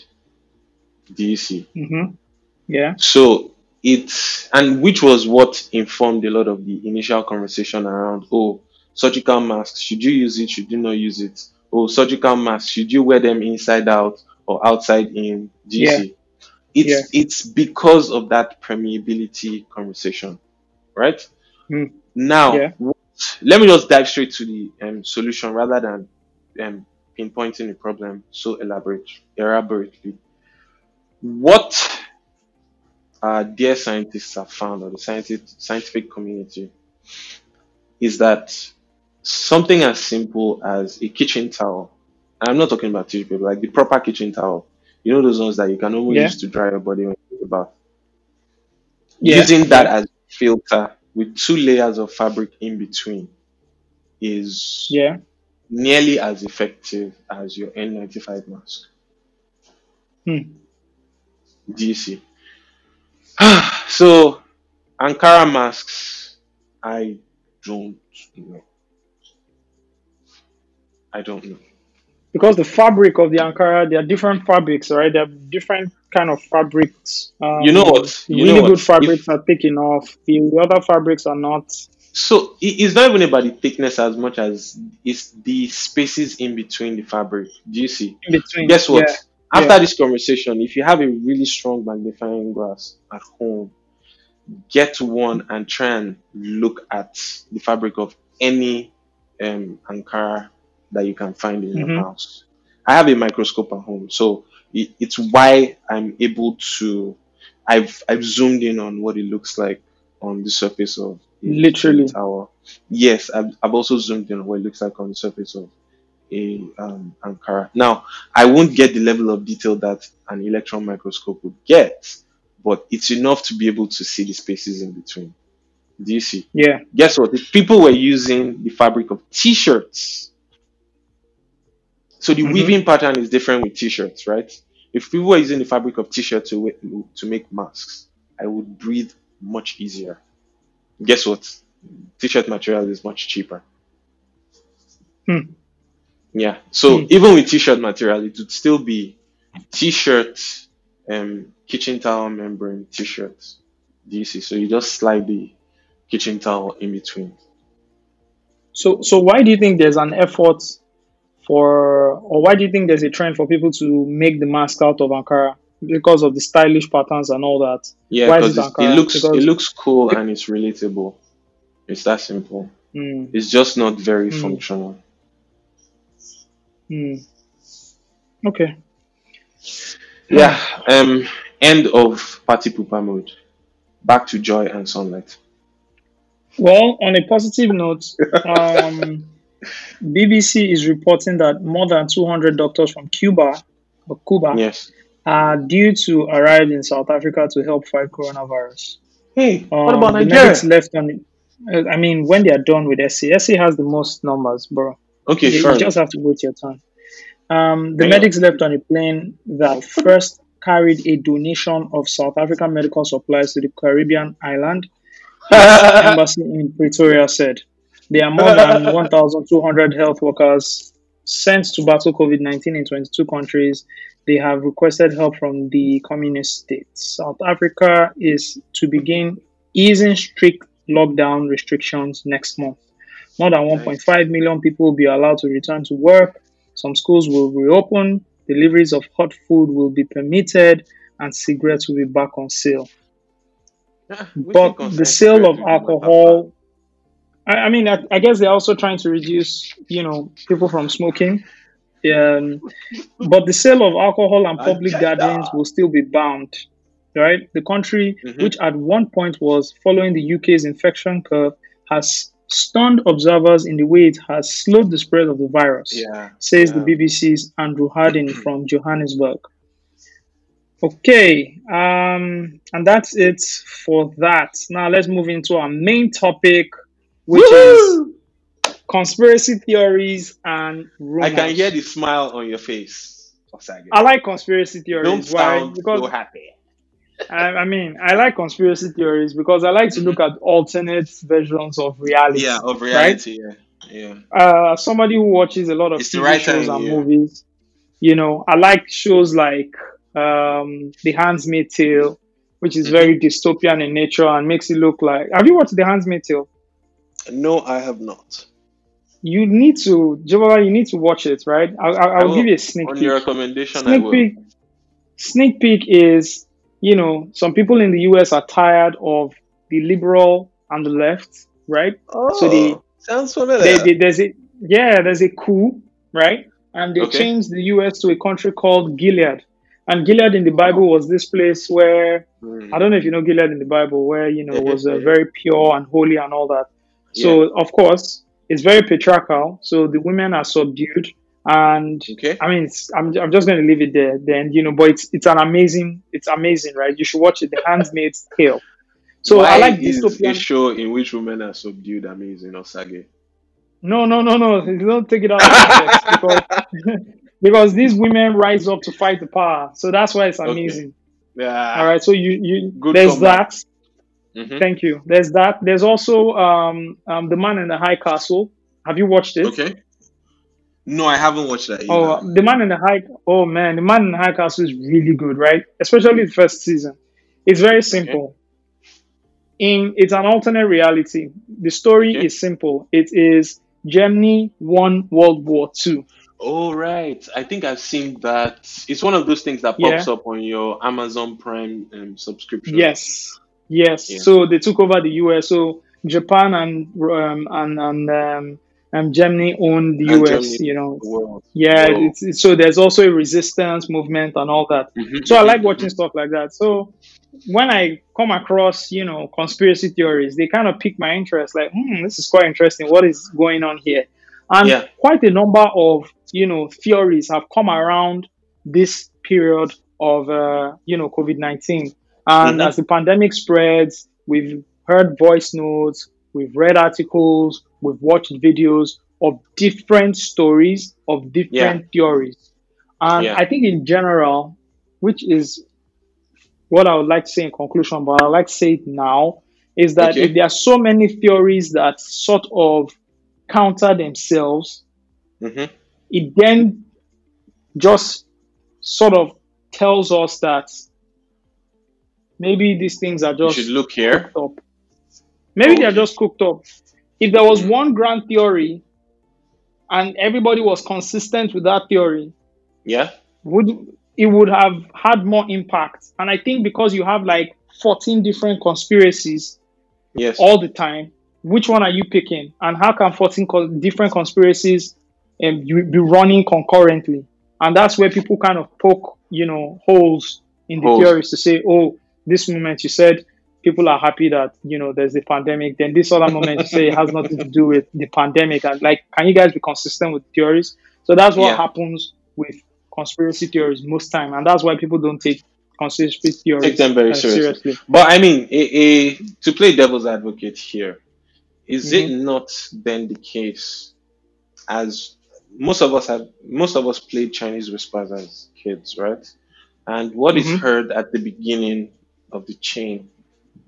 Do you see? hmm yeah, So it's, and which was what informed a lot of the initial conversation around, oh, surgical masks, should you use it, should you not use it? oh, surgical masks, should you wear them inside out or outside in? You Yeah. It's Yeah. it's because of that permeability conversation, right? Hmm. Now, Yeah. what- let me just dive straight to the um, solution rather than um, pinpointing the problem so elaborate, elaborately. What uh, dear scientists have found, or the scientific scientific community, is that something as simple as a kitchen towel. and I'm not talking about tissue paper, like the proper kitchen towel. You know those ones that you can only Yeah. use to dry your body when you take a bath. Yeah. Using that as a filter with two layers of fabric in between is Yeah. nearly as effective as your N95 mask. Hmm. Do you see? so, Ankara masks, I don't know. I don't know. Because the fabric of the Ankara, there are different fabrics, right? There are different kind of fabrics. Um, You know what? You really know good what? fabrics If- are taking off. The, the other fabrics are not. So it's not even about the thickness as much as it's the spaces in between the fabric. Do you see? In between. Guess what? Yeah. After yeah. this conversation, if you have a really strong magnifying glass at home, get one and try and look at the fabric of any um, Ankara that you can find in Mhm. your house. I have a microscope at home, so it, it's why I'm able to. I've I've zoomed in on what it looks like on the surface of Literally. tower. Yes, I've, I've also zoomed in on what it looks like on the surface of a um, Ankara. Now, I won't get the level of detail that an electron microscope would get, but it's enough to be able to see the spaces in between. Do you see? Yeah. Guess what? If people were using the fabric of t-shirts, so the Mhm. weaving pattern is different with t-shirts, right? If people were using the fabric of t-shirt to to make masks, I would breathe much easier. Guess what? T-shirt material is much cheaper. Hmm. Yeah. So Hmm. even with t-shirt material, it would still be t-shirt, um, kitchen towel membrane t-shirt. Do you see? So you just slide the kitchen towel in between. So, so why do you think there's an effort for, or why do you think there's a trend for people to make the mask out of Ankara because of the stylish patterns and all that? Yeah, Why is because it it, it Ankara? looks it looks cool and it's relatable. It's that simple. Hmm. It's just not very Hmm. functional. Hmm. Okay. Yeah. Um. End of party pooper mode. Back to joy and sunlight. Well, on a positive note, um, BBC is reporting that more than 200 doctors from Cuba, or Cuba, Yes. are due to arrive in South Africa to help fight coronavirus. Hey, Um, the medics left on. uh, I mean, when they are done with SC, SC has the most numbers, bro. Okay, you, sure. you just have to wait your turn. Um, the Yeah. medics left on a plane that first carried a donation of South African medical supplies to the Caribbean island. The Embassy in Pretoria said there are more than 1,200 health workers sent to battle COVID 19 in 22 countries. They have requested help from the communist states. South Africa is to begin easing strict lockdown restrictions next month. More than 1.5 million people will be allowed to return to work. Some schools will reopen. Deliveries of hot food will be permitted, and cigarettes will be back on sale. But the sale of alcohol, I, I mean, I, I guess they're also trying to reduce, you know, people from smoking. Um, but the sale of alcohol and public gatherings will still be banned, right? The country, Mhm. which at one point was following the UK's infection curve, has stunned observers in the way it has slowed the spread of the virus Yeah. says yeah. the BBC's Andrew Harding from Johannesburg. Okay, um, and that's it for that. Now let's move into our main topic, which is conspiracy theories and rumors. I can hear the smile on your face. I like conspiracy theories. Don't Why? sound Because so happy. I, I mean, I like conspiracy theories because I like to look at alternate versions of reality. Yeah, of reality. Yeah. Yeah. uh, somebody who watches a lot of It's TV right shows time, and yeah. movies, you know, I like shows like um, The Handmaid's Tale, which is Mhm. very dystopian in nature and makes it look like. Have you watched The Handmaid's Tale? No, I have not. you need to, Jabala, you need to watch it, right? I'll, I'll, I I'll give you a sneak On peek. your recommendation, I Sneak will. peek. Sneak peek is, you know, some people in the US are tired of the liberal and the left, right? Oh, So they, Oh, sounds familiar. they there's a yeah, there's a coup, right? And they Okay. changed the US to a country called Gilead. And Gilead in the Bible was this place where Hmm. I don't know if you know Gilead in the Bible, where you know Yeah, was uh, very pure and holy and all that. So of course it's very patriarchal. So the women are subdued, and Okay. I mean, it's, I'm I'm just going to leave it there. Then you know, but it's it's an amazing, it's amazing, right? You should watch it. The Handmaid's Tale. So Why I like is a show in which women are subdued amazing, Osage? No, no, no, no. Don't take it out of context because because these women rise up to fight the power. So that's why it's Okay. amazing. yeah. All right. So you you Good there's comeback. that. Mhm. Thank you. There's that. There's also um um the man in the high castle. Have you watched it? Okay. No, I haven't watched that either. Oh, the man in the high. Oh man, the man in the high castle is really good, right? Especially the first season. It's very simple. In it's an alternate reality. The story Okay. is simple. It is Germany won World War Two. Oh, right. I think I've seen that. It's one of those things that Yeah. pops up on your Amazon Prime um, subscription. Yes, yes. Yeah. So they took over the US. So Japan and um, and and um, and Germany own the And US. Germany. You know. World. Yeah. Whoa. It's, it's, so there's also a resistance movement and all that. Mhm, So I mhm, like watching stuff like that. So when I come across, you know, conspiracy theories, they kind of pique my interest. Like, hmm, this is quite interesting. What is going on here? And Yeah. quite a number of, you know, theories have come around this period of, uh, you know, COVID nineteen. And Mhm. as the pandemic spreads, we've heard voice notes, we've read articles, we've watched videos of different stories of different theories. And Yeah. I think in general, which is what I would like to say in conclusion, but I'd like to say it now, is that Okay. if there are so many theories that sort of counter themselves, Mhm. it then just sort of tells us that maybe these things are You just should look here. cooked up. Maybe they're just cooked up. If there was one grand theory and everybody was consistent with that theory, Yeah. would it would have had more impact. And I think because you have like 14 different conspiracies Yes. all the time, which one are you picking? And how can 14 co- different conspiracies um, be running concurrently? And that's where people kind of poke, you know, holes in the Holes. theories to say, oh, this moment you said people are happy that you know there's a pandemic. Then this other moment you say it has nothing to do with the pandemic. And like, can you guys be consistent with theories? So that's what Yeah. happens with conspiracy theories most time, and that's why people don't take conspiracy theories Take them very uh, seriously. But I mean, a, a, to play devil's advocate here, is it Mm-hmm. not then the case as most of us have most of us played Chinese whispers as kids, right? And what is Mhm. heard at the beginning of the chain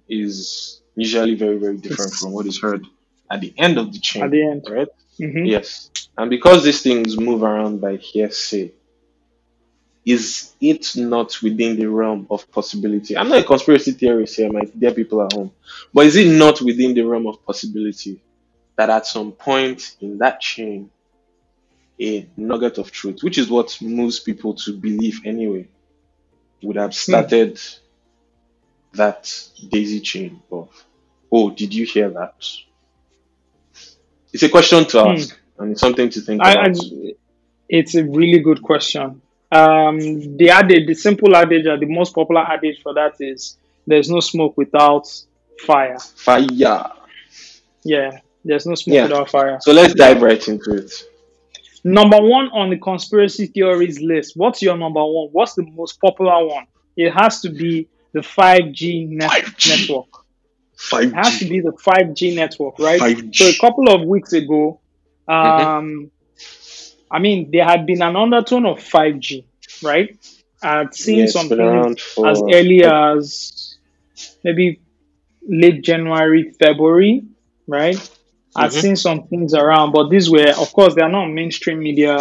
is usually very, very different from what is heard at the end of the chain. At the end. Right? Mhm. Yes. And because these things move around by hearsay, is it not within the realm of possibility? I'm not a conspiracy theorist here, my dear people at home, but is it not within the realm of possibility that at some point in that chain, a nugget of truth, which is what moves people to believe anyway, would have started that daisy chain of, oh, did you hear that? It's a question to Hmm. ask and it's something to think I, about. I, it's a really good question. Um, the adage, the simple adage, or the most popular adage for that is "There's no smoke without fire." Fire. Yeah, there's no smoke Yeah. without fire. So let's dive right into it. Number one on the conspiracy theories list. What's your number one? What's the most popular one? It has to be the 5G, net- 5G. network. It has to be the 5G network, right? 5G. So a couple of weeks ago, Mm-hmm. um, I mean, there had been an undertone of 5G, right? I'd seen Yeah, it's some things for as early as maybe late January, February, right? I've Mhm. seen some things around, but these were, of course, they are not mainstream media.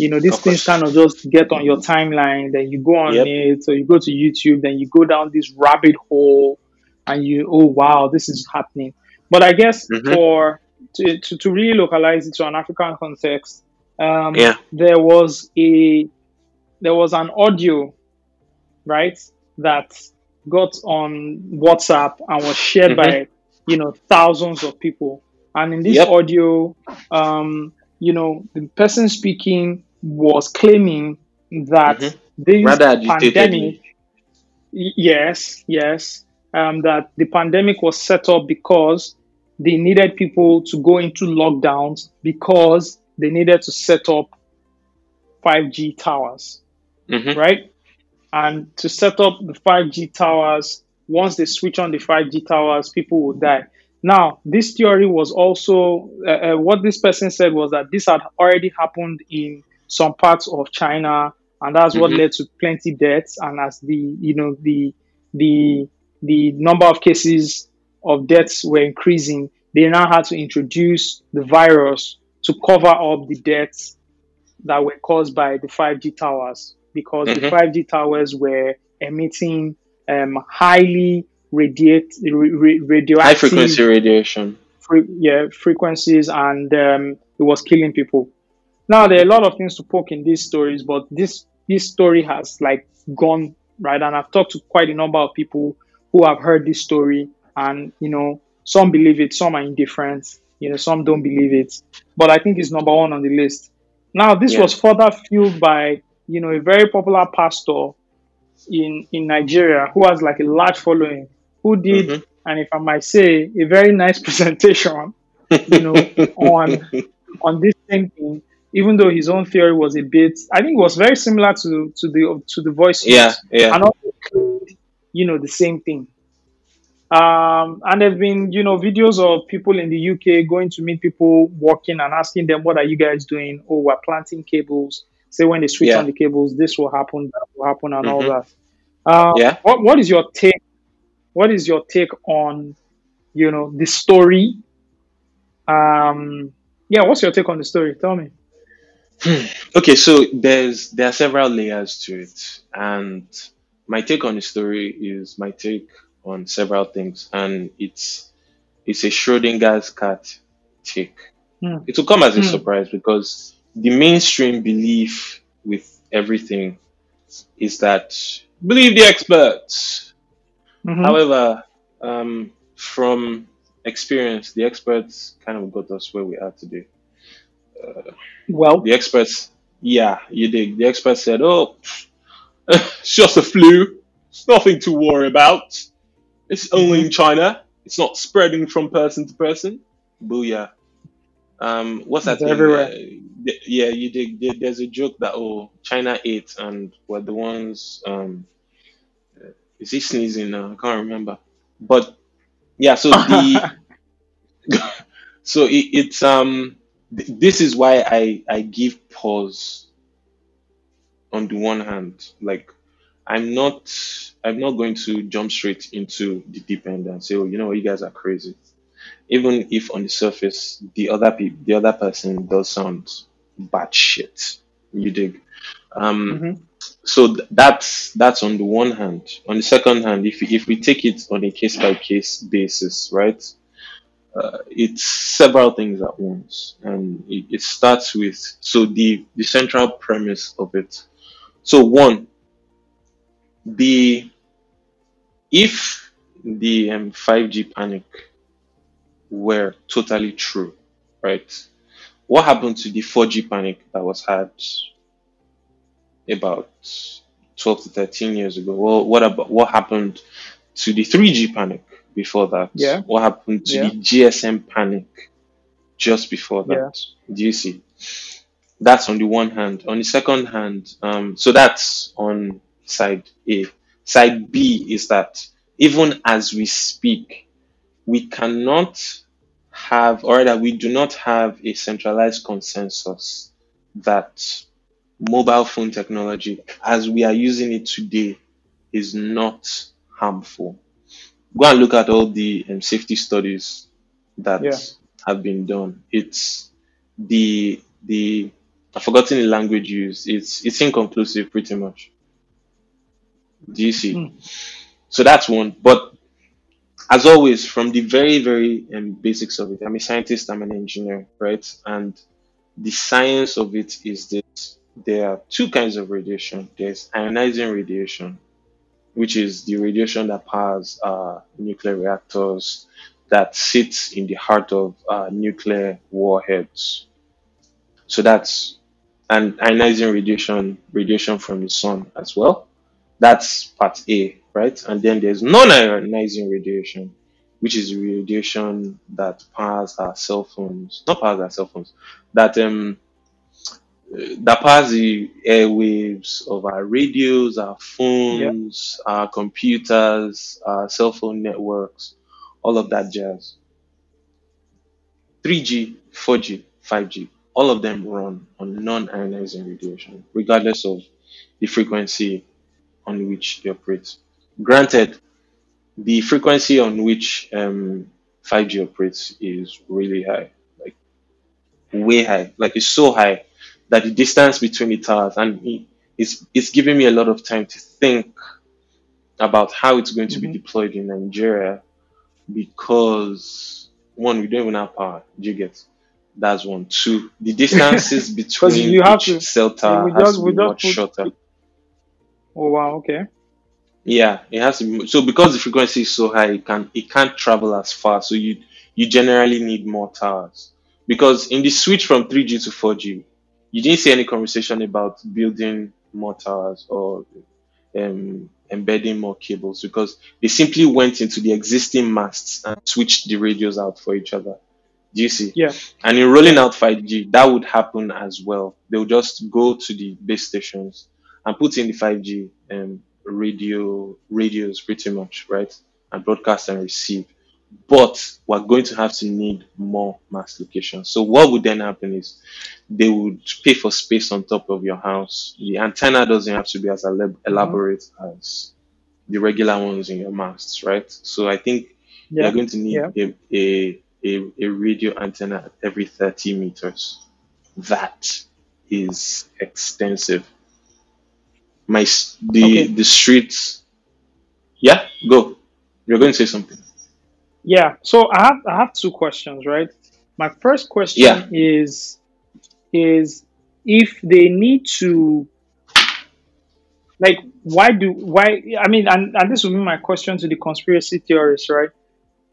You know, these things kind of just get on your timeline, then you go on Yep. it, so you go to YouTube, then you go down this rabbit hole, and you, oh wow, this is happening. But I guess Mhm. for to, to, to really localize it to an African context, um, Yeah. there was a there was an audio, right, that got on WhatsApp and was shared Mhm. by you know thousands of people. And in this Yep. audio, um, you know, the person speaking was claiming that Mhm. this Rather pandemic Yes, yes. Um, that the pandemic was set up because they needed people to go into lockdowns because they needed to set up 5G towers, hmm right? And to set up the 5G towers, once they switch on the 5G towers, people will die. Now, this theory was also uh, uh, what this person said was that this had already happened in some parts of China, and that's what Mhm. led to plenty deaths. And as the you know the the the number of cases of deaths were increasing, they now had to introduce the virus to cover up the deaths that were caused by the 5G towers because the Mhm. 5G towers were emitting um, highly radiate, ra- ra- High radioactive frequency radiation. fre- yeah, frequencies and um, it was killing people. Now there are a lot of things to poke in these stories, but this this story has like gone right, and I've talked to quite a number of people who have heard this story, and you know some believe it, some are indifferent, you know some don't believe it, but I think it's number one on the list. Now this Yeah. was further fueled by you know a very popular pastor in in Nigeria who has like a large following, who did, Mhm. and if I might say, a very nice presentation you know, on on this same thing, even though his own theory was a bit, I think it was very similar to to the to the voice Yeah, yeah. and also you know, the same thing. Um, and there've been, you know, videos of people in the UK going to meet people walking and asking them, "What are you guys doing?" Oh, we're planting cables. Say when they switch Yeah. on the cables, this will happen, that will happen, and all Mhm. that. Uh, Yeah. What What is your take? What is your take on, you know, the story um, yeah, what's your take on the story? Tell me. Okay, so there's there are several layers to it, and my take on the story is my take on several things, and it's it's a Schrodinger's cat take. Hmm. It will come as a Hmm. surprise because the mainstream belief with everything is that believe the experts. Mhm. However, um, from experience, the experts kind of got us where we are today. Well, The experts, yeah, you did. The experts said, "Oh, it's just a flu. It's nothing to worry about. It's only in China. It's not spreading from person to person." Booyah. Um, what's that everywhere. Uh, yeah, you did. There's a joke that oh, China ate and were the ones. Um, uh, is he sneezing now? I can't remember. But yeah, so the so it, it's um th- this is why I I give pause on the one hand. Like I'm not I'm not going to jump straight into the deep end and say oh you know you guys are crazy. Even if on the surface the other pe- the other person does sound bad shit you dig? Um Mhm. so th- that's that's on the one hand. On the second hand if if we take it on a case by case basis right uh, it's several things at once. And it, it starts with so the the central premise of it. So one the if the um, 5g panic were totally true right what happened to the 4g panic that was had about 12 to 13 years ago? Well what about what happened to the 3g panic before that Yeah. what happened to Yeah. the gsm panic just before that Yeah. do you see that's on the one hand on the second hand um so that's on side a side b is that even as we speak we cannot have or that we do not have a centralized consensus that mobile phone technology as we are using it today is not harmful go and look at all the um, safety studies that Yeah. have been done it's the the I've forgotten the language used. It's it's inconclusive pretty much. Do you see? Hmm. So that's one. But as always, from the very, very um, basics of it, I'm a scientist, I'm an engineer, right? And the science of it is that there are two kinds of radiation. There's ionizing radiation, which is the radiation that powers uh, nuclear reactors, that sits in the heart of uh, nuclear warheads. So that's and ionizing radiation, radiation from the sun as well. That's part A, right? And then there's non-ionizing radiation, which is radiation that powers our cell phones, not powers our cell phones, that um that powers the airwaves of our radios, our Yeah. phones, our computers, our cell phone networks, all of that jazz. 3G, 4G, 5G, all of them run on non-ionizing radiation, regardless of the frequency on which they operate. Granted, the frequency on which um, 5G operates is really high, like way high, like it's so high that the distance between the towers and it- it's it's giving me a lot of time to think about how it's going to be hmm deployed in Nigeria because one, we don't even have power. Do you get? That's one. Two, the distances between you have each to. cell tower We has just to be just much put. shorter. Oh wow. Okay. Yeah, it has to be. So because the frequency is so high, it can it can't travel as far. So you you generally need more towers. Because in the switch from 3G to 4G, you didn't see any conversation about building more towers or um, embedding more cables because they simply went into the existing masts and switched the radios out for each other. Do you see? Yeah. And in rolling out 5G, that would happen as well. They'll just go to the base stations and put in the 5G um, radio radios pretty much, right? And broadcast and receive. But we're going to have to need more mass locations. So what would then happen is they would pay for space on top of your house. The antenna doesn't have to be as elab- hmm elaborate as the regular ones in your masts, right? So I think you're going to need Yeah. a, a, a, radio antenna every 30 meters. That is extensive. My the Okay. the streets. Yeah, go. You're going to say something. Yeah. So I have I have two questions, right? My first Yeah. question is is if they need to like why do why I mean and, and this will be my question to the conspiracy theorists, right?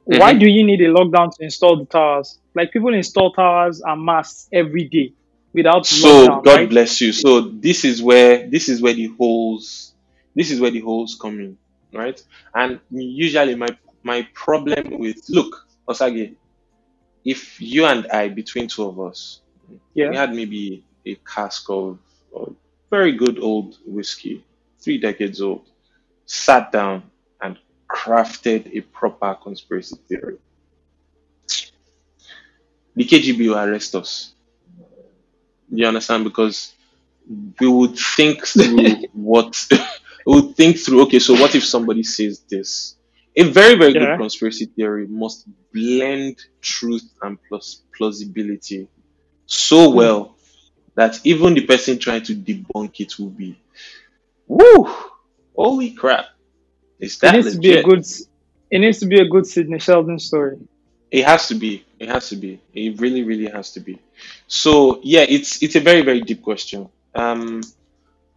Why hmm do you need a lockdown to install the towers? Like people install towers and masts every day without So lockdown, God right? bless you. So this is where this is where the holes this is where the holes come in, right? And usually my my problem with look, Osage, if you and I between two of us, we had maybe a cask of, of very good old whiskey, three decades old, sat down and crafted a proper conspiracy theory. The KGB will arrest us. You understand? Because we would think through what we would think through okay so what if somebody says this a very very good conspiracy theory must blend truth and plus plausibility so Hmm. well that even the person trying to debunk it will be woo holy crap is It needs to be a good it needs to be a good Sidney Sheldon story. it has to be it has to be it really really has to be so yeah it's it's a very very deep question um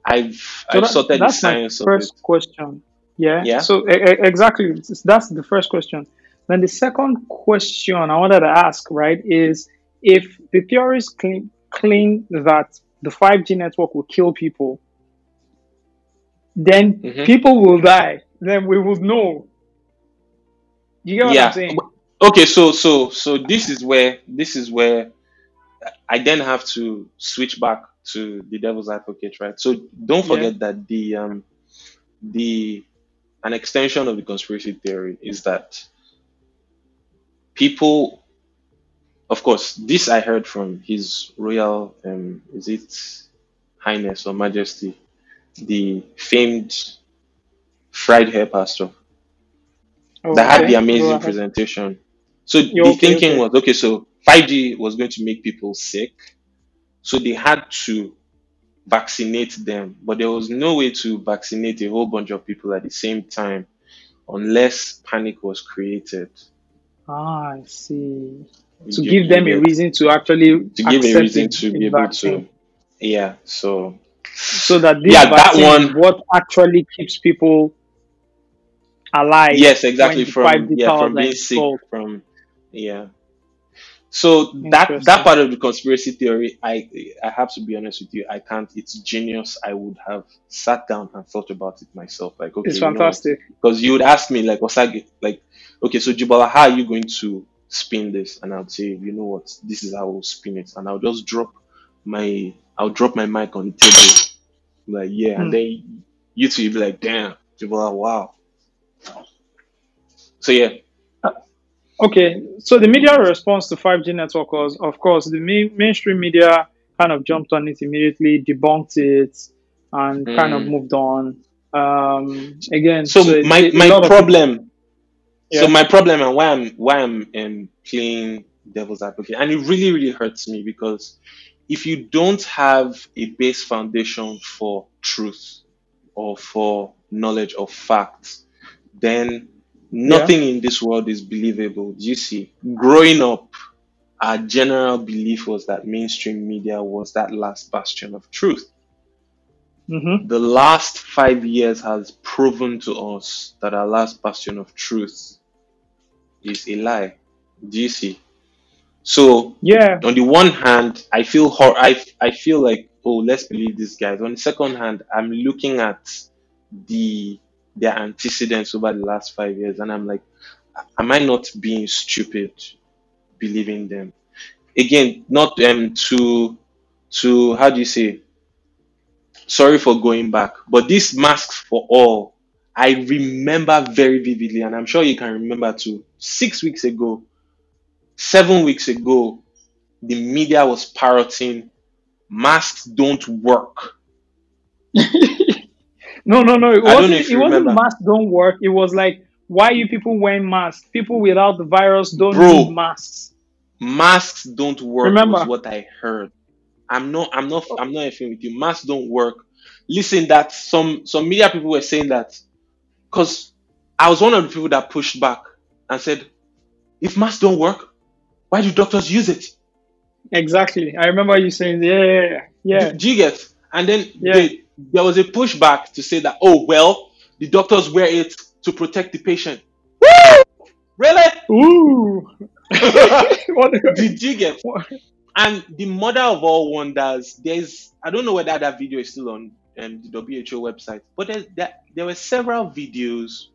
i've So i've that sorted the that's my science of it first question. Yeah. yeah So exactly, that's the first question. Then the second question I wanted to ask, right, is if the theorists claim, claim that the 5G network will kill people, then hmm people will die. Then we would know. You get what I'm Yeah. saying? Okay, so so so this is where this is where I then have to switch back to the devil's advocate, right? So don't Yeah. forget that the um the an extension of the conspiracy theory is that people of course this I heard from his royal um is it highness or majesty, the famed fried hair pastor Oh, that had the amazing presentation. So Yeah, the okay, thinking okay. was okay, so 5G was going to make people sick, so they had to vaccinate them, but there was no way to vaccinate a whole bunch of people at the same time unless panic was created. Ah, I see. To You, give them a reason to actually to give a reason to be able vaccine. to, yeah. So So that this yeah, that one, what actually keeps people alive yes, exactly. From yeah, from being sick, from yeah. So that that part of the conspiracy theory, I I have to be honest with you, I can't. It's genius. I would have sat down and thought about it myself. Like, okay, It's you know fantastic. Because you would ask me like, Osage, like, okay, so Jibala, how are you going to spin this? And I'd say, you know what, this is how I'll spin it, and I'll just drop my, I'll drop my mic on the table, like, yeah, and Hmm. then you two be like, damn, Jibala, wow. So yeah, Okay, so the media response to 5G network was, of course, the main, mainstream media kind of jumped on it immediately, debunked it, and kind of mm. moved on. Um, again, So so my a my lot of people, problem, so my problem, and why I'm why I'm um, playing devil's advocate, and it really really hurts me because if you don't have a base foundation for truth or for knowledge of facts, then yeah, nothing in this world is believable. Do you see? Growing up, our general belief was that mainstream media was that last bastion of truth. hmm The last five years has proven to us that our last bastion of truth is a lie. Do you see? So yeah, on the one hand, I feel hor- I I feel like oh let's believe these guys. On the second hand, I'm looking at the their antecedents over the last five years, and I'm like, am I not being stupid believing them? Again, not um to to how do you say? Sorry for going back, but this masks for all. I remember very vividly, and I'm sure you can remember too. Six weeks ago, seven weeks ago, the media was parroting masks don't work. no, no, no, it I don't know wasn't. It wasn't masks don't work. It was like, why you people wearing masks? People without the virus don't need Bro, masks. masks don't work was Remember? what I heard. I'm not I'm not I'm not effing with you. Masks don't work. Listen, that some some media people were saying that because I was one of the people that pushed back and said, if masks don't work, why do doctors use it? Exactly. I remember you saying, yeah, yeah, yeah, yeah. Do, do you get? And then yeah. they, there was a pushback to say that, oh well, the doctors wear it to protect the patient. Woo! Really? Ooh. Did you get? And the mother of all wonders, there's I don't know whether that video is still on um, the WHO website, but there, there, there were several videos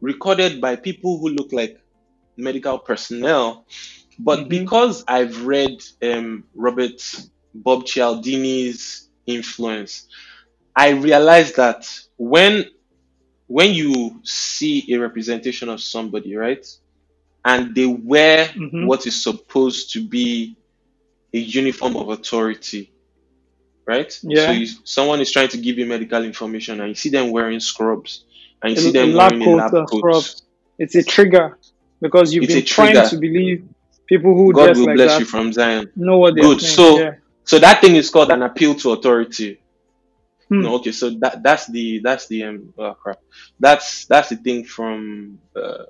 recorded by people who look like medical personnel. But Mhm. because I've read um, Robert Bob Cialdini's influence, I realized that when when you see a representation of somebody, right, and they wear Mhm. what is supposed to be a uniform of authority, right? So Yeah. you, someone is trying to give you medical information, and you see them wearing scrubs, and you see them lab wearing a lab uh, coat. scrubs. It's a trigger because you've It's been trying trigger. to believe people who God will like bless that you from Zion. know what they're Good. saying. So, Yeah. so that thing is called an appeal to authority. Hmm. No, okay. So that that's the that's the um oh crap. That's that's the thing from uh,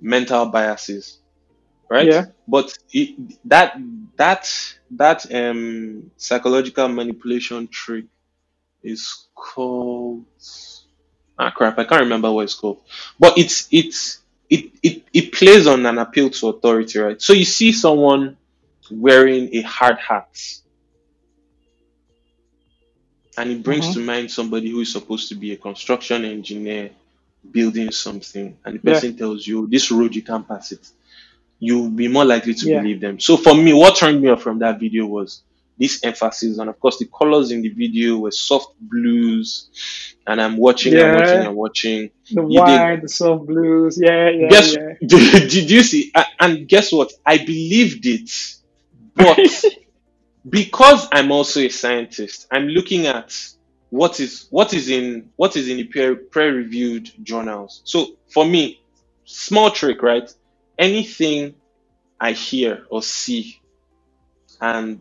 mental biases, right? Yeah. But it, that that that um psychological manipulation trick is called ah crap. I can't remember what it's called. But it's it's it it it plays on an appeal to authority, right? So you see someone wearing a hard hat and it brings Mhm. to mind somebody who is supposed to be a construction engineer building something and the Yeah. person tells you this road you can't pass it you'll be more likely to Yeah. believe them so for me what turned me off from that video was this emphasis and of course the colors in the video were soft blues and i'm watching and watching Yeah. and watching The you did white, the soft blues. Yeah, yeah, guess yeah. did, did you see and guess what i believed it but because I'm also a scientist, I'm looking at what is what is in what is in the peer peer reviewed journals. So for me, small trick, right? Anything I hear or see and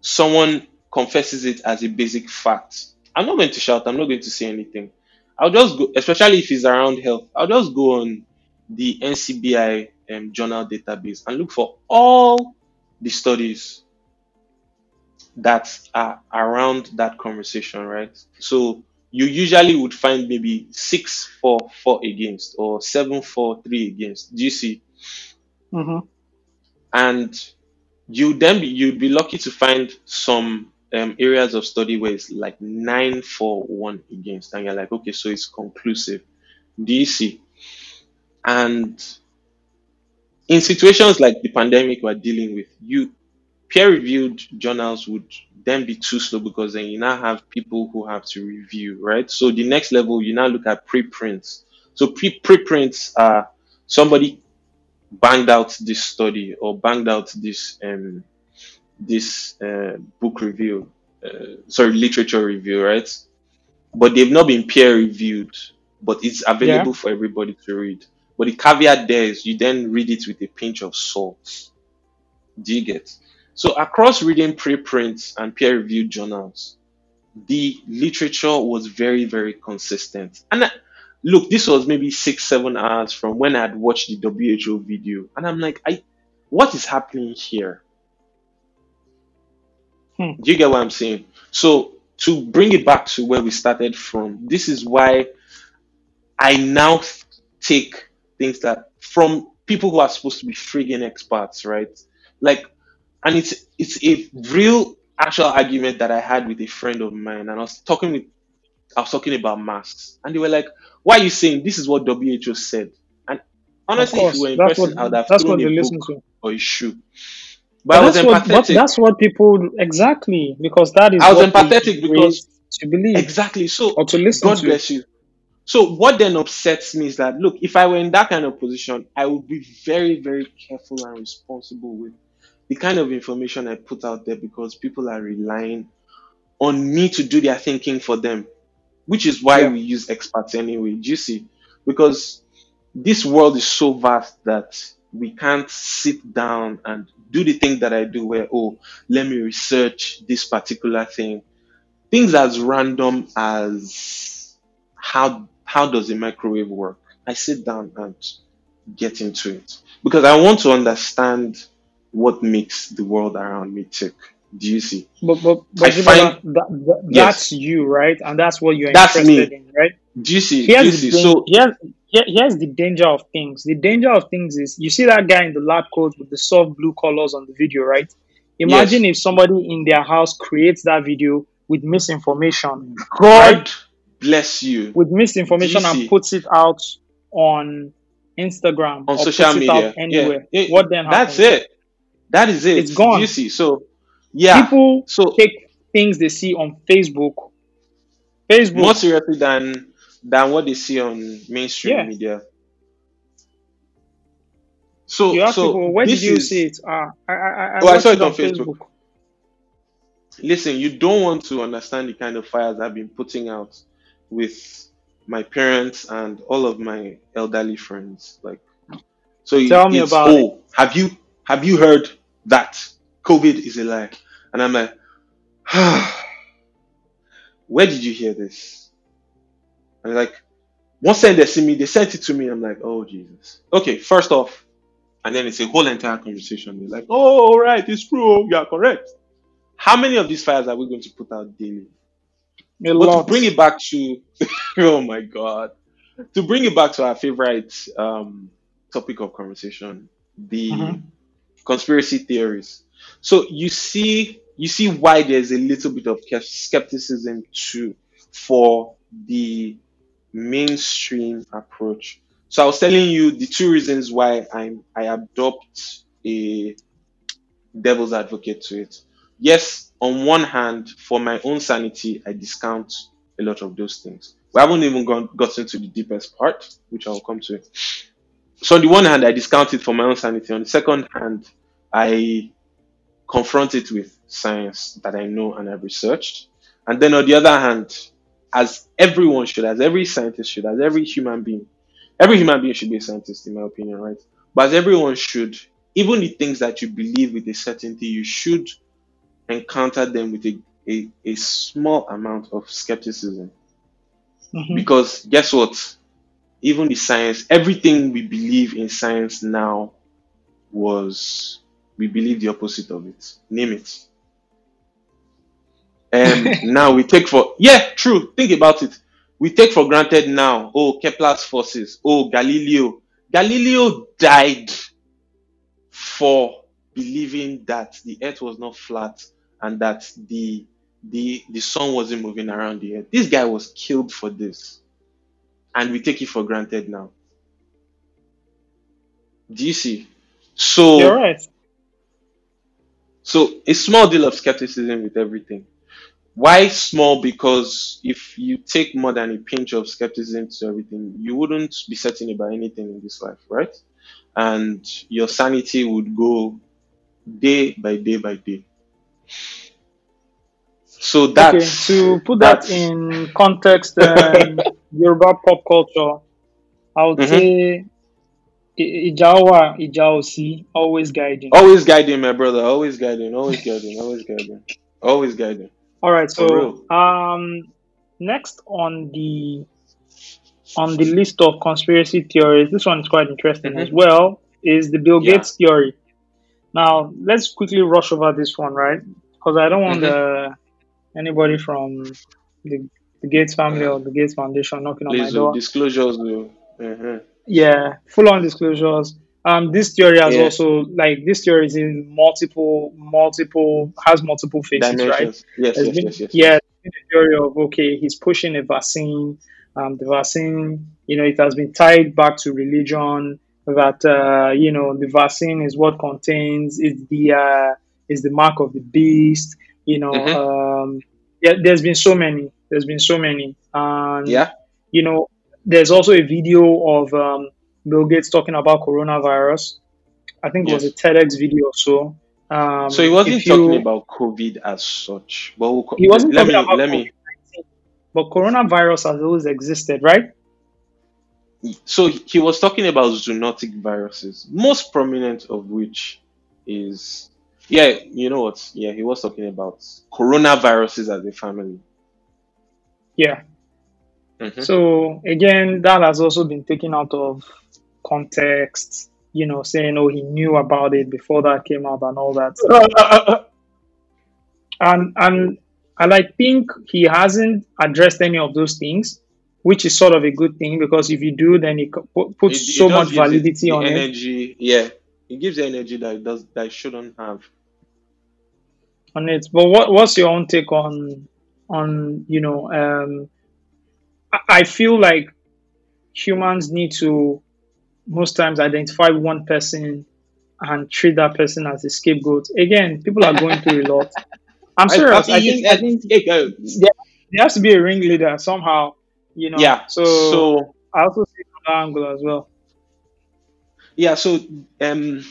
someone confesses it as a basic fact, I'm not going to shout, I'm not going to say anything. I'll just go, especially if it's around health, I'll just go on the NCBI um, journal database and look for all the studies that are around that conversation, right? So you usually would find maybe six four four against or seven four three against. Do you see? Mm-hmm. And you then be, you'd be lucky to find some um, areas of study where it's like nine four one against, and you're like, okay, so it's conclusive. Do you see? And in situations like the pandemic we're dealing with, you peer-reviewed journals would then be too slow because then you now have people who have to review, right? So the next level, you now look at preprints. So pre preprints are somebody banged out this study or banged out this um this uh, book review, uh, sorry, literature review, right? But they've not been peer reviewed, but it's Yeah. available for everybody to read. But the caveat there is you then read it with a pinch of salt. Do you get? So across reading preprints and peer-reviewed journals, the literature was very, very consistent. And I, look, this was maybe six, seven hours from when I had watched the WHO video, and I'm like, I, what is happening here? Hmm. Do you get what I'm saying? So to bring it back to where we started from, this is why I now take things that from people who are supposed to be friggin' experts, right? Like, and it's it's a real actual argument that I had with a friend of mine, and I was talking with I was talking about masks, and they were like, "Why are you saying this is what WHO said?" And honestly, if you course, were in that's what person, I would have that's what thrown a they listen book to. or a shoe. But But I was that's what, what empathetic. that's what people exactly because that is I was what empathetic because to believe exactly. So or to listen God to. bless you. So what then upsets me is that look, if I were in that kind of position, I would be very, very careful and responsible with the kind of information I put out there because people are relying on me to do their thinking for them, which is why Yeah. we use experts anyway. Do you see? Because this world is so vast that we can't sit down and do the thing that I do where, oh, let me research this particular thing. Things as random as how how does a microwave work? I sit down and get into it because I want to understand what makes the world around me tick. Do you see? But but I find that, that, yes, that's you, right? And that's what you're that's interested me. in, right? Do you see? Do you Here's the see? So Here's here's the danger of things. The danger of things is you see that guy in the lab coat with the soft blue colors on the video, right? Imagine yes, if somebody in their house creates that video with misinformation, right? God bless you. With misinformation and puts it out on Instagram On or social puts it out media, yeah, anywhere. it, What then Happens? that's it. That is it. It's gone. you see? So yeah, People so take things they see on Facebook. Facebook, more seriously than than what they see on mainstream yeah. media. You So ask so people, where did you see it? Ah, I, I, I oh I saw it it on on Facebook. Facebook. Listen, you don't want to understand the kind of fires I've been putting out with my parents and all of my elderly friends. Like, so it- Tell me it's about it. oh, have you have you heard that COVID is a lie? And I'm like, where did you hear this? And like, once they see me, they sent it to me. I'm like, oh Jesus. Okay, first off, and then it's a whole entire conversation. They're like, oh, all right, it's true. You are correct. How many of these fires are we going to put out daily? A But to bring it back to, oh my God, to bring it back to our favorite um, topic of conversation, the hmm conspiracy theories. So you see, you see why there's a little bit of skepticism too for the mainstream approach. So I was telling you the two reasons why I'm I adopt a devil's advocate to it. Yes, on one hand, for my own sanity, I discount a lot of those things. We haven't even gone, gotten to the deepest part, which I'll come to. So on the one hand, I discount it for my own sanity. On the second hand, I confront it with science that I know and I've researched. And then on the other hand, as everyone should, as every scientist should, as every human being, every human being should be a scientist, in my opinion, right? But as everyone should, even the things that you believe with a certainty, you should encounter them with a, a, a small amount of skepticism. hmm Because guess what? Even the science, everything we believe in science now was we believe the opposite of it. Name it. Um, now we take for yeah, true. Think about it. We take for granted now. Oh, Kepler's forces. Oh, Galileo. Galileo died for believing that the Earth was not flat and that the the the sun wasn't moving around the Earth. This guy was killed for this, and we take it for granted now. Do you see? So You're right. so a small deal of skepticism with everything. Why small? Because if you take more than a pinch of skepticism to everything, you wouldn't be certain about anything in this life, right? And your sanity would go day by day by day. So Okay, to put that in context, Yoruba pop culture, I would Mhm. say Ijawa, Ijaosi, always guiding. always guiding my brother, always guiding, always guiding, always guiding, always guiding. All right, so um, next on the on the list of conspiracy theories, this one is quite interesting as hmm well, is the Bill Yeah. Gates theory. Now, let's quickly rush over this one, right? Because I don't want hmm uh, anybody from the, the Gates family or the Gates Foundation knocking on my oh, door. disclosures. Uh-huh. Yeah, full on disclosures. Um, this theory has Yeah, also like this theory is in multiple, multiple has multiple faces, right? Yes, There's yes, been yes, yes, yeah, there's theory of okay, he's pushing a vaccine. Um, the vaccine, you know, it has been tied back to religion. That uh, you know, the vaccine is what contains is the uh, is the mark of the beast. You know, hmm um, yeah, there's been so many. There's been so many, and Yeah. you know, there's also a video of um, Bill Gates talking about coronavirus. I think it was a TEDx video or so. So he Um, wasn't if talking you, about COVID as such, but we'll, co- he wasn't let talking me about let COVID me. but coronavirus has always existed, right? So he was talking about zoonotic viruses, most prominent of which is yeah, you know what? Yeah, he was talking about coronaviruses as a family. Yeah. hmm So again, that has also been taken out of context. You know, saying, "Oh, he knew about it before that came out and all that." And and and I think he hasn't addressed any of those things, which is sort of a good thing because if you do, then it co- pu- It, puts it so much it validity the on it. energy. Yeah, it gives the energy that it does that it shouldn't have. On it. But what what's your own take on on you know? Um, I, feel like humans need to most times identify one person and treat that person as a scapegoat. Again, people are going through a lot. I'm serious. I think I think there, there has to be a ringleader somehow. You know. Yeah. So So I also see from that angle as well. yeah. So um,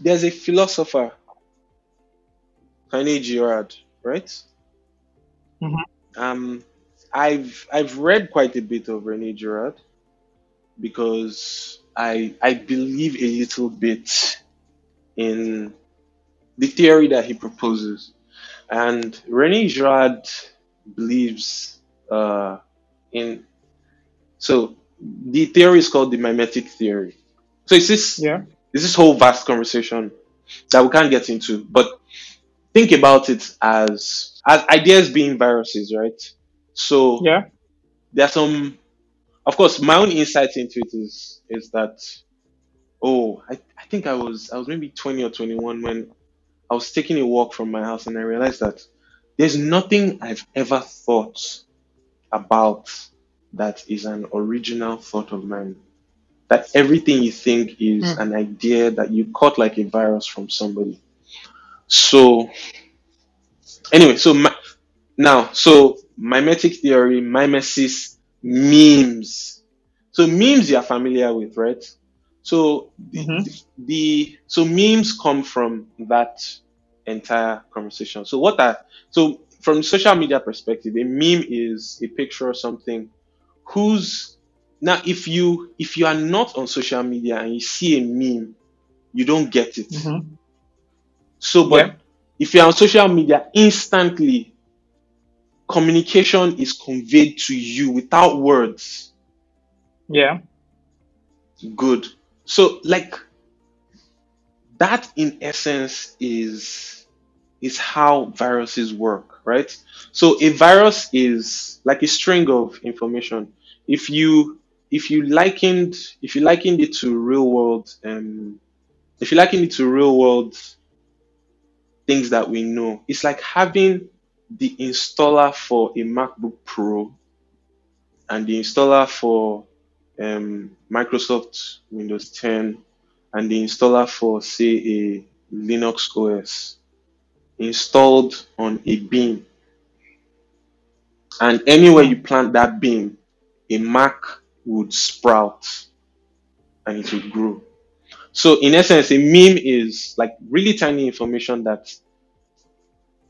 there's a philosopher, Rene Girard, right? Hmm Um, I've I've read quite a bit of Rene Girard because I I believe a little bit in the theory that he proposes, and Rene Girard believes uh, in so the theory is called the mimetic theory. So it's this Yeah. it's this whole vast conversation that we can't get into, but think about it as as ideas being viruses, right? So Yeah. there are some of course my own insight into it is is that oh I, I think I was I was maybe 20 or 21 when I was taking a walk from my house and I realized that there's nothing I've ever thought about that is an original thought of mine. That everything you think is Mm. an idea that you caught like a virus from somebody. So anyway, so my, now so mimetic theory, mimesis, memes. So memes you're familiar with, right? So the, hmm the so memes come from that entire conversation. So what are so from social media perspective, a meme is a picture or something whose now if you if you are not on social media and you see a meme, you don't get it. hmm So Yeah. but if you're on social media instantly communication is conveyed to you without words. Yeah. Good. So, like, that in essence is is how viruses work, right? So a virus is like a string of information. If you if you likened if you likened it to real world um if you likened it to real world things that we know, it's like having the installer for a MacBook Pro and the installer for um, Microsoft Windows 10 and the installer for say a Linux OS installed on a beam and anywhere you plant that beam a Mac would sprout and it would grow. So in essence, a meme is like really tiny information that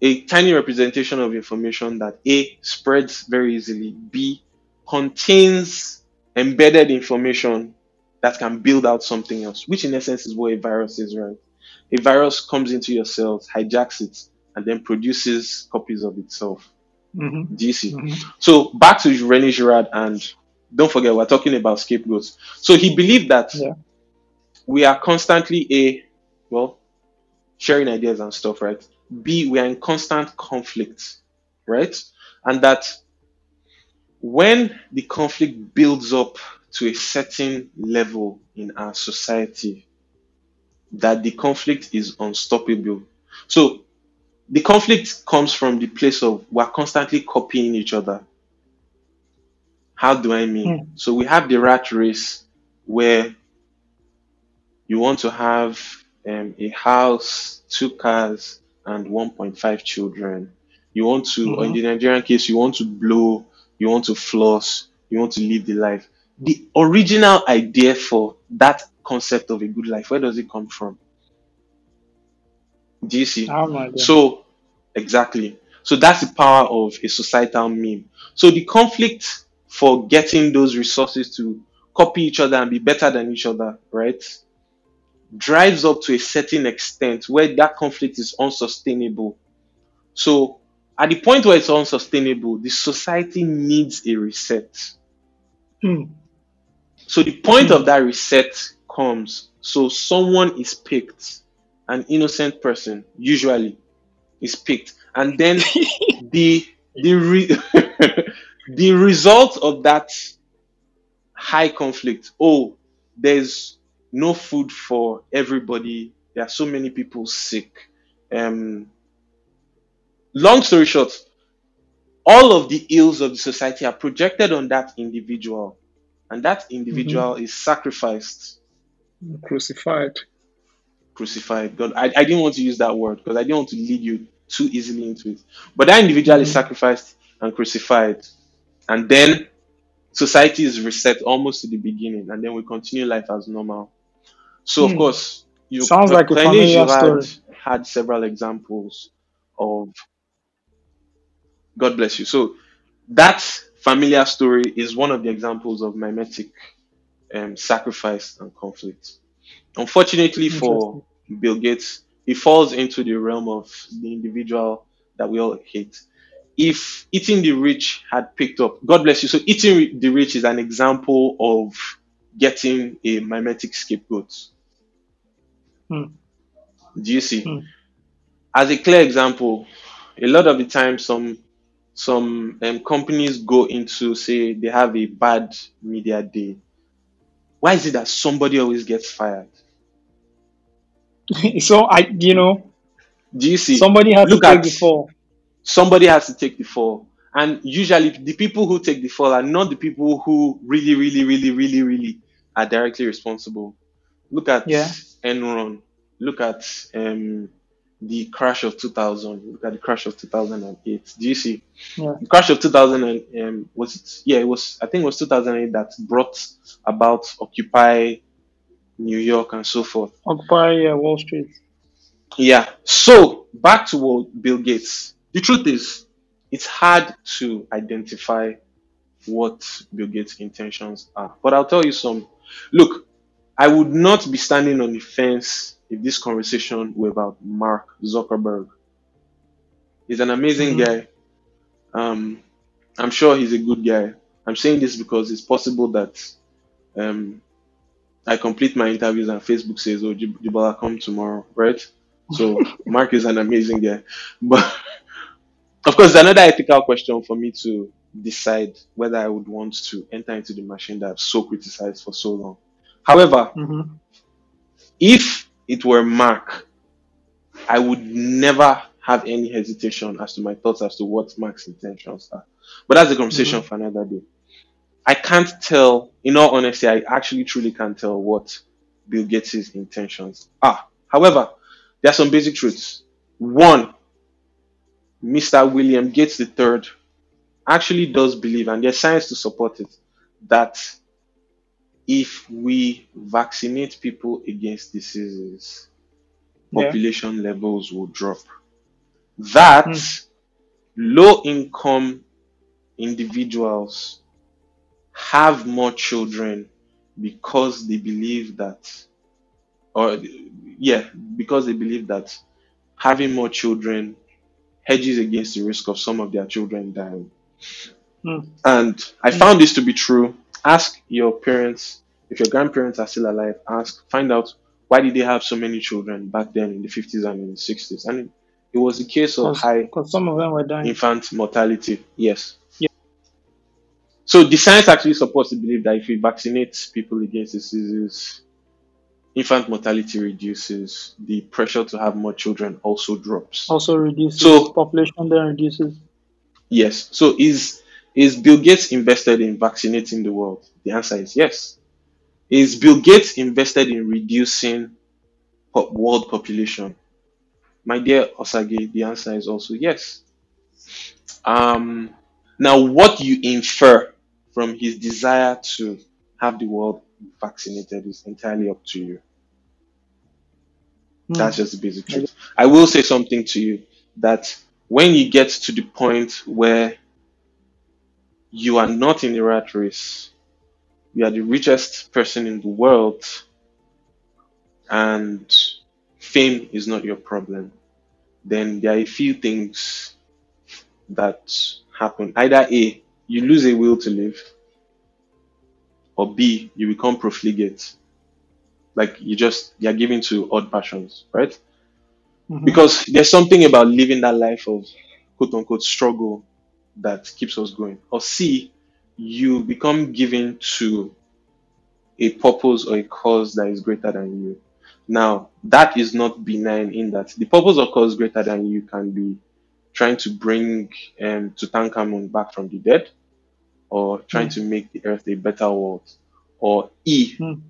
a tiny representation of information that A spreads very easily, B contains embedded information that can build out something else, which in essence is what a virus is, right? A virus comes into your cells, hijacks it, and then produces copies of itself. Mm-hmm. Do you see? Mm-hmm. So back to Rene Girard, and don't forget we're talking about scapegoats. So he believed that Yeah. We are constantly a well sharing ideas and stuff, right? B we are in constant conflict, right? And that when the conflict builds up to a certain level in our society, that the conflict is unstoppable. So the conflict comes from the place of we're constantly copying each other. How do I mean? Hmm. So we have the rat race where you want to have um, a house, two cars, and 1.5 children. You want to, or in the Nigerian case, you want to blow, you want to floss, you want to live the life. The original idea for that concept of a good life, where does it come from? Do you see? I have no idea. So, exactly. So that's the power of a societal meme. So the conflict for getting those resources to copy each other and be better than each other, right? Drives up to a certain extent where that conflict is unsustainable. So at the point where it's unsustainable, the society needs a reset. Hmm. So the point of that reset comes. So someone is picked, an innocent person usually is picked, and then the the re- the result of that high conflict. Oh, there's no food for everybody. There are so many people sick. Um, long story short, all of the ills of the society are projected on that individual, and that individual is sacrificed, Crucified. crucified. God, I, I didn't want to use that word because I didn't want to lead you too easily into it. But that individual is Mhm. sacrificed and crucified, and then society is reset almost to the beginning, and then we continue life as normal. So of Hmm. course, you Sounds like a familiar story. had several examples of God bless you. So that familiar story is one of the examples of mimetic um, sacrifice and conflict. Unfortunately for Bill Gates, he falls into the realm of the individual that we all hate. If eating the rich had picked up, God bless you. So eating the rich is an example of getting a mimetic scapegoat. Hmm. Do you see? Hmm. As a clear example, a lot of the time some some um, companies go into say they have a bad media day. Why is it that somebody always gets fired? so I, you know, Do you see? somebody had to take at- the fall. somebody has to take the fall. And usually the people who take the fall are not the people who really, really, really, really, really are directly responsible. Look at Yeah. Enron. Look at um, the crash of 2000. Look at the crash of 2008. Do you see? Yeah. The crash of 2000 and, um, was it? Yeah, it was. I think it was 2008 that brought about Occupy New York and so forth. Occupy uh, Wall Street. Yeah. So back to what Bill Gates. The truth is, it's hard to identify what Bill Gates' intentions are. But I'll tell you some. Look, I would not be standing on the fence if this conversation were about Mark Zuckerberg. He's an amazing Mhm. guy. Um, I'm sure he's a good guy. I'm saying this because it's possible that um, I complete my interviews and Facebook says, "Oh, Jib- Jibola, come tomorrow," right? So Mark is an amazing guy, but of course, another ethical question for me to decide whether I would want to enter into the machine that I've so criticized for so long. However, hmm if it were Mark, I would never have any hesitation as to my thoughts as to what Mark's intentions are. But that's a conversation for another day. I can't tell, in all honesty, I actually truly can't tell what Bill Gates' intentions are. However, there are some basic truths. One, Mr. William Gates III actually does believe, and there's science to support it, that if we vaccinate people against diseases, Yeah. population levels will drop. That Mm. low income individuals have more children because they believe that, or yeah, because they believe that having more children hedges against the risk of some of their children dying. Mm. And I Mm. found this to be true. Ask your parents, if your grandparents are still alive, ask, find out why did they have so many children back then in the 50s and in the 60s. And it, it was a case of high Because some of them were dying. infant mortality. Yes. Yeah. So the science actually supports the belief that if we vaccinate people against diseases, infant mortality reduces, the pressure to have more children also drops. Also reduces So population, then reduces. yes. So is is Bill Gates invested in vaccinating the world? The answer is yes. Is Bill Gates invested in reducing world population? My dear Osage, the answer is also yes. Um, now, what you infer from his desire to have the world vaccinated is entirely up to you. Mm. That's just the basic truth. I will say something to you that when you get to the point where you are not in the rat race, you are the richest person in the world, and fame is not your problem, then there are a few things that happen. Either A, you lose a will to live, or B, you become profligate. Like you just you're given to odd passions, right? Mhm. Because there's something about living that life of quote unquote struggle that keeps us going. Or C, you become given to a purpose or a cause that is greater than you. Now, that is not benign in that the purpose or cause greater than you can be trying to bring um, Tutankhamun back from the dead, or trying Mm. to make the earth a better world, or E, Mm.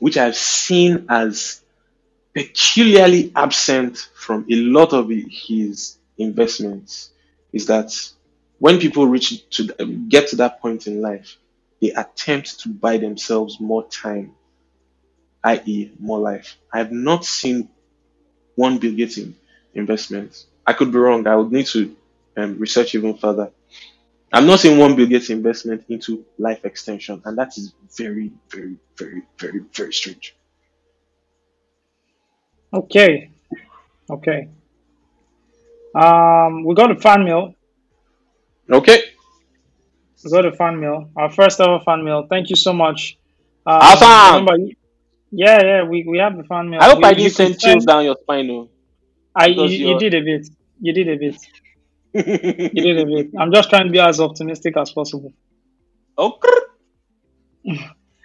which I've seen as peculiarly absent from a lot of his investments, is that when people reach to get to that point in life, they attempt to buy themselves more time, i.e., more life. I have not seen one Bill Gates in- investment. I could be wrong. I would need to um, research even further. I'm not seeing one Bill Gates investment into life extension, and that is very, very, very, very, very strange. Okay. Okay. Um, we got a fan mail. Okay, We got a fan mail. Our first ever fan mail. Thank you so much. Um, awesome. remember, yeah, yeah, we, we have the fan mail. I hope You I didn't send chills down your spine, though, I you, you did a bit. You did a bit. You did a bit. I'm just trying to be as optimistic as possible. okay.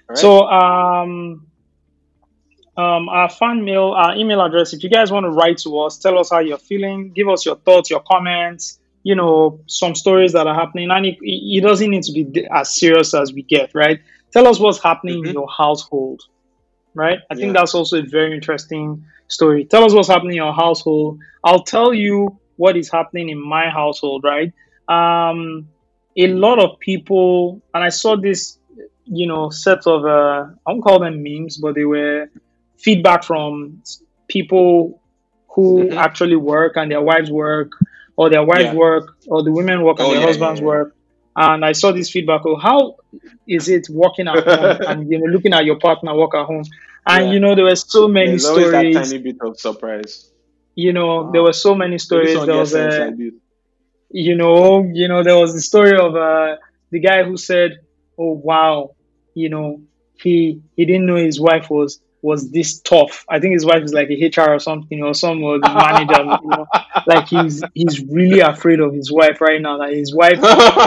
Right. So um um our fan mail, our email address. If you guys want to write to us, tell us how you're feeling, give us your thoughts, your comments. You know, some stories that are happening, and it, it doesn't need to be as serious as we get, right? Tell us what's happening in hmm your household, right? I think that's also a very interesting story. Tell us what's happening in your household. I'll tell you what is happening in my household, right? Um, a lot of people, and I saw this, you know, set of, uh, I won't call them memes, but they were feedback from people who hmm actually work and their wives work, or their wives Yeah. work, or the women work and Oh their yeah, husbands yeah, work. And I saw this feedback of how is it working at home and you know looking at your partner work at home. And you know there were so many There's always that stories. tiny bit of surprise. You know there were so many stories. There was a like you know, you know, there was the story of uh, the guy who said, "Oh wow, you know, he he didn't know his wife was was this tough. I think his wife is like a HR or something or some or the manager. You know, like he's he's really afraid of his wife right now. Like his wife,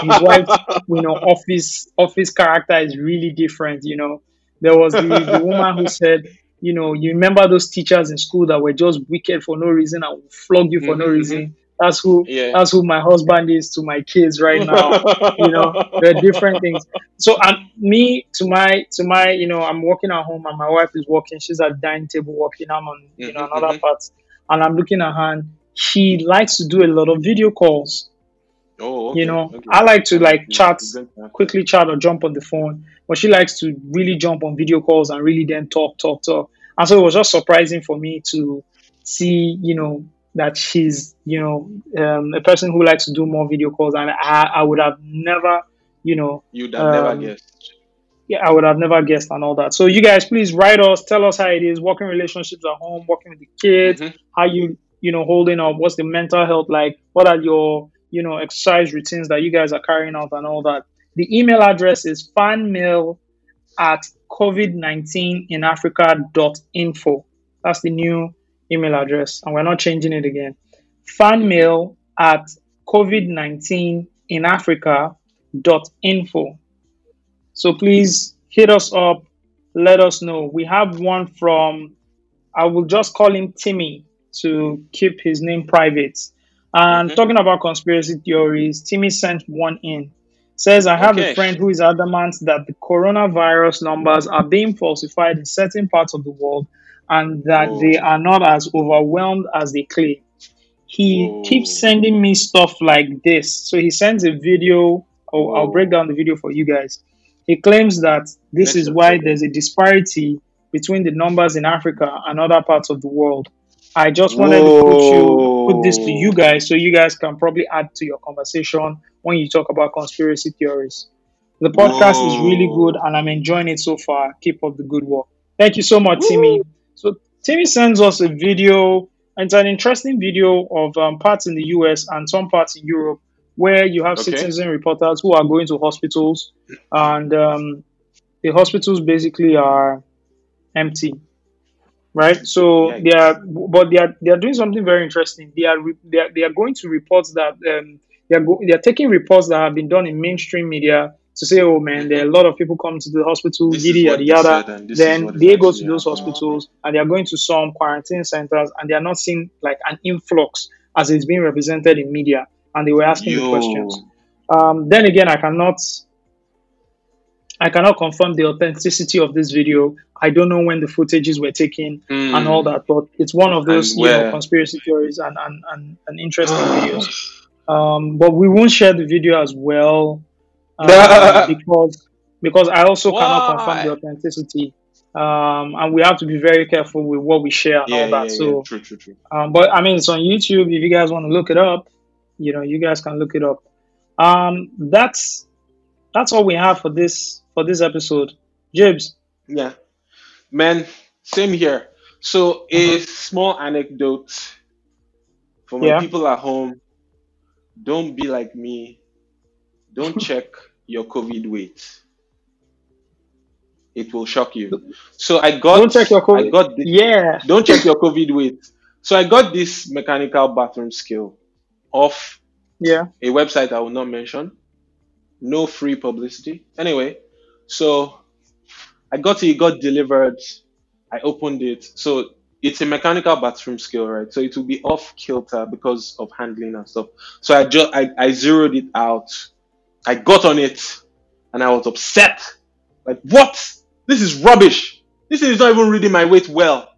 his wife, you know, office office character is really different. You know, there was the, the woman who said, you know, you remember those teachers in school that were just wicked for no reason and would flog you for no Mhm, mhm. That's who Yeah. that's who my husband is to my kids right now. You know, there are different things. So and me to my to my you know I'm working at home and my wife is working. She's at dining table working. I'm on you know Mhm, another mhm. part, and I'm looking at her. And she likes to do a lot of video calls. Oh, okay. You know, okay. I like to like chat quickly chat or jump on the phone, but she likes to really jump on video calls and really then talk talk talk. And so it was just surprising for me to see you know that she's you know um, a person who likes to do more video calls, and I I would have never you know You'd have never um, guessed. yeah, I would have never guessed and all that. So you guys, please write us, tell us how it is working relationships at home, working with the kids, Mhm. how you you know holding up, what's the mental health like, what are your you know exercise routines that you guys are carrying out and all that. The email address is fanmail at covid19 in africa.info. That's the new email address, and we're not changing it again. Fanmail at covid19 in africa.info. So please hit us up, let us know. We have one from, I will just call him Timmy to keep his name private. And Mhm. talking about conspiracy theories, Timmy sent one in. Says, I have Okay. a friend who is adamant that the coronavirus numbers are being falsified in certain parts of the world and that Whoa. they are not as overwhelmed as they claim. He Whoa. keeps sending me stuff like this. So he sends a video. Oh, I'll break down the video for you guys. He claims that this is why okay. there's a disparity between the numbers in Africa and other parts of the world. I just wanted to put you put this to you guys so you guys can probably add to your conversation when you talk about conspiracy theories. The podcast is really good and I'm enjoying it so far. Keep up the good work. Thank you so much, Timmy. So Timmy sends us a video. It's an interesting video of um, parts in the US and some parts in Europe where you have Okay. citizen reporters who are going to hospitals and um, the hospitals basically are empty, right? So they are, but they are they are doing something very interesting. They are re- they are, they are going to reports that um, they are go- they are taking reports that have been done in mainstream media to say, oh man, there are a lot of people come to the hospital, This yada is yada what they yada. said, and this is Then they go to those hospitals and they are going to some quarantine centers and they are not seeing like an influx as it's being represented in media. And they were asking the questions. Um, then again, I cannot I cannot confirm the authenticity of this video. I don't know when the footages were taken and all that, but it's one of those you know conspiracy theories and and, and, and interesting videos. Um, but we won't share the video as well um, because because I also cannot confirm the authenticity. Um, and we have to be very careful with what we share and Yeah, all yeah, that. yeah. So, True, true, true. um, but I mean, it's on YouTube. If you guys want to look it up, you know, you guys can look it up. Um, that's that's all we have for this for this episode. Jibs. Yeah. Man, same here. So a small anecdote for my Yeah. people at home. Don't be like me. Don't check your COVID weight. It will shock you. So I got Don't check your I COVID. got the, Yeah. don't check your COVID weight. So I got this mechanical bathroom scale off Yeah. a website I will not mention. No free publicity. Anyway, so I got it, it got delivered. I opened it. So it's a mechanical bathroom scale, right? So it will be off kilter because of handling and stuff. So I just I, I zeroed it out. I got on it and I was upset. Like, what? This is rubbish. This is not even reading my weight well.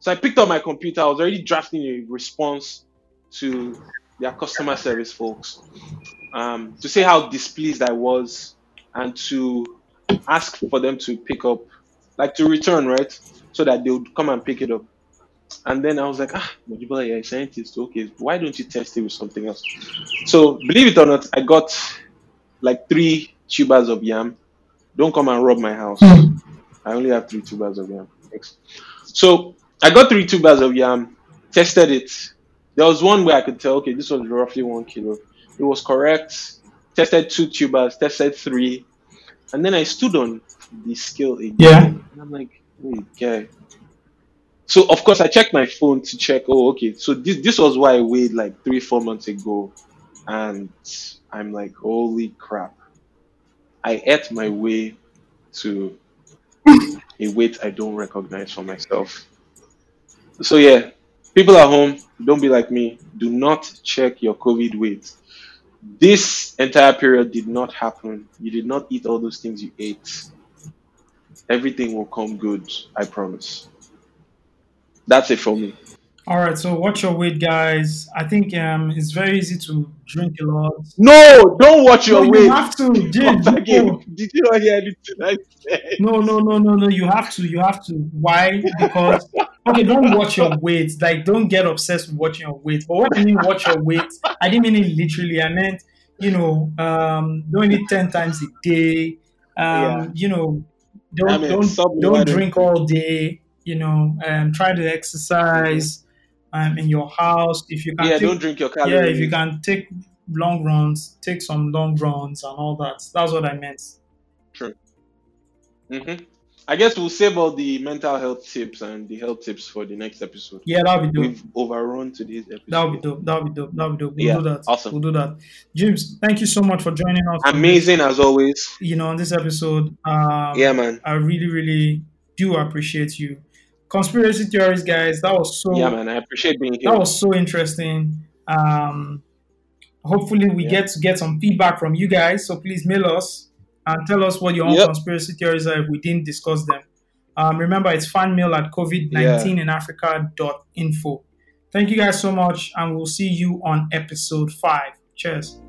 So I picked up my computer. I was already drafting a response to their customer service folks um, to say how displeased I was and to ask for them to pick up, like to return, right? So that they would come and pick it up. And then I was like, ah, you're a scientist. Okay, why don't you test it with something else? So believe it or not, I got like three tubers of yam. Don't come and rob my house. Hmm. I only have three tubers of yam. Thanks. So I got three tubers of yam, tested it. There was one where I could tell, okay, this was roughly one kilo. It was correct. Tested two tubers, tested three, and then I stood on the scale again. Yeah. And I'm like, guy. So of course I checked my phone to check. Oh, okay. So this this was why I weighed like three four months ago, and I'm like, holy crap! I ate my way to a weight I don't recognize for myself. So yeah, people at home, don't be like me. Do not check your COVID weight. This entire period did not happen. You did not eat all those things you ate. Everything will come good. I promise. That's it for me. All right, so watch your weight, guys. I think um, it's very easy to drink a lot. No, don't watch No, weight. you have to, again, No, did you not hear anything I said? no, no, no, no, no. You have to. You have to. Why? Because okay, don't watch your weight. Like, don't get obsessed with watching your weight. But what I mean, watch your weight. I didn't mean it literally. I meant, you know, um, don't eat ten times a day. Um, Yeah. you know, don't mean, don't don't drink all day. You know, um, try to exercise um, in your house if you can. Yeah, take don't drink your Yeah, if you can take long runs, take some long runs and all that. That's what I meant. True. hmm I guess we'll save all the mental health tips and the health tips for the next episode. Yeah, that'll be dope. We've overrun today's episode. That'll be dope. That'll be dope. That'll be dope. We'll Yeah, do that. awesome. We'll do that. James, thank you so much for joining us. Amazing as always. you know, on this episode. Um, Yeah, man. I really, really do appreciate you. Conspiracy theories, guys. That was so. Yeah, man. I appreciate being here. That was so interesting. Um, hopefully, we Yeah. get to get some feedback from you guys. So please mail us and tell us what your own Yep. conspiracy theories are if we didn't discuss them. Um, remember, it's fanmail at covid19 in africa.info. Thank you guys so much, and we'll see you on episode five. Cheers.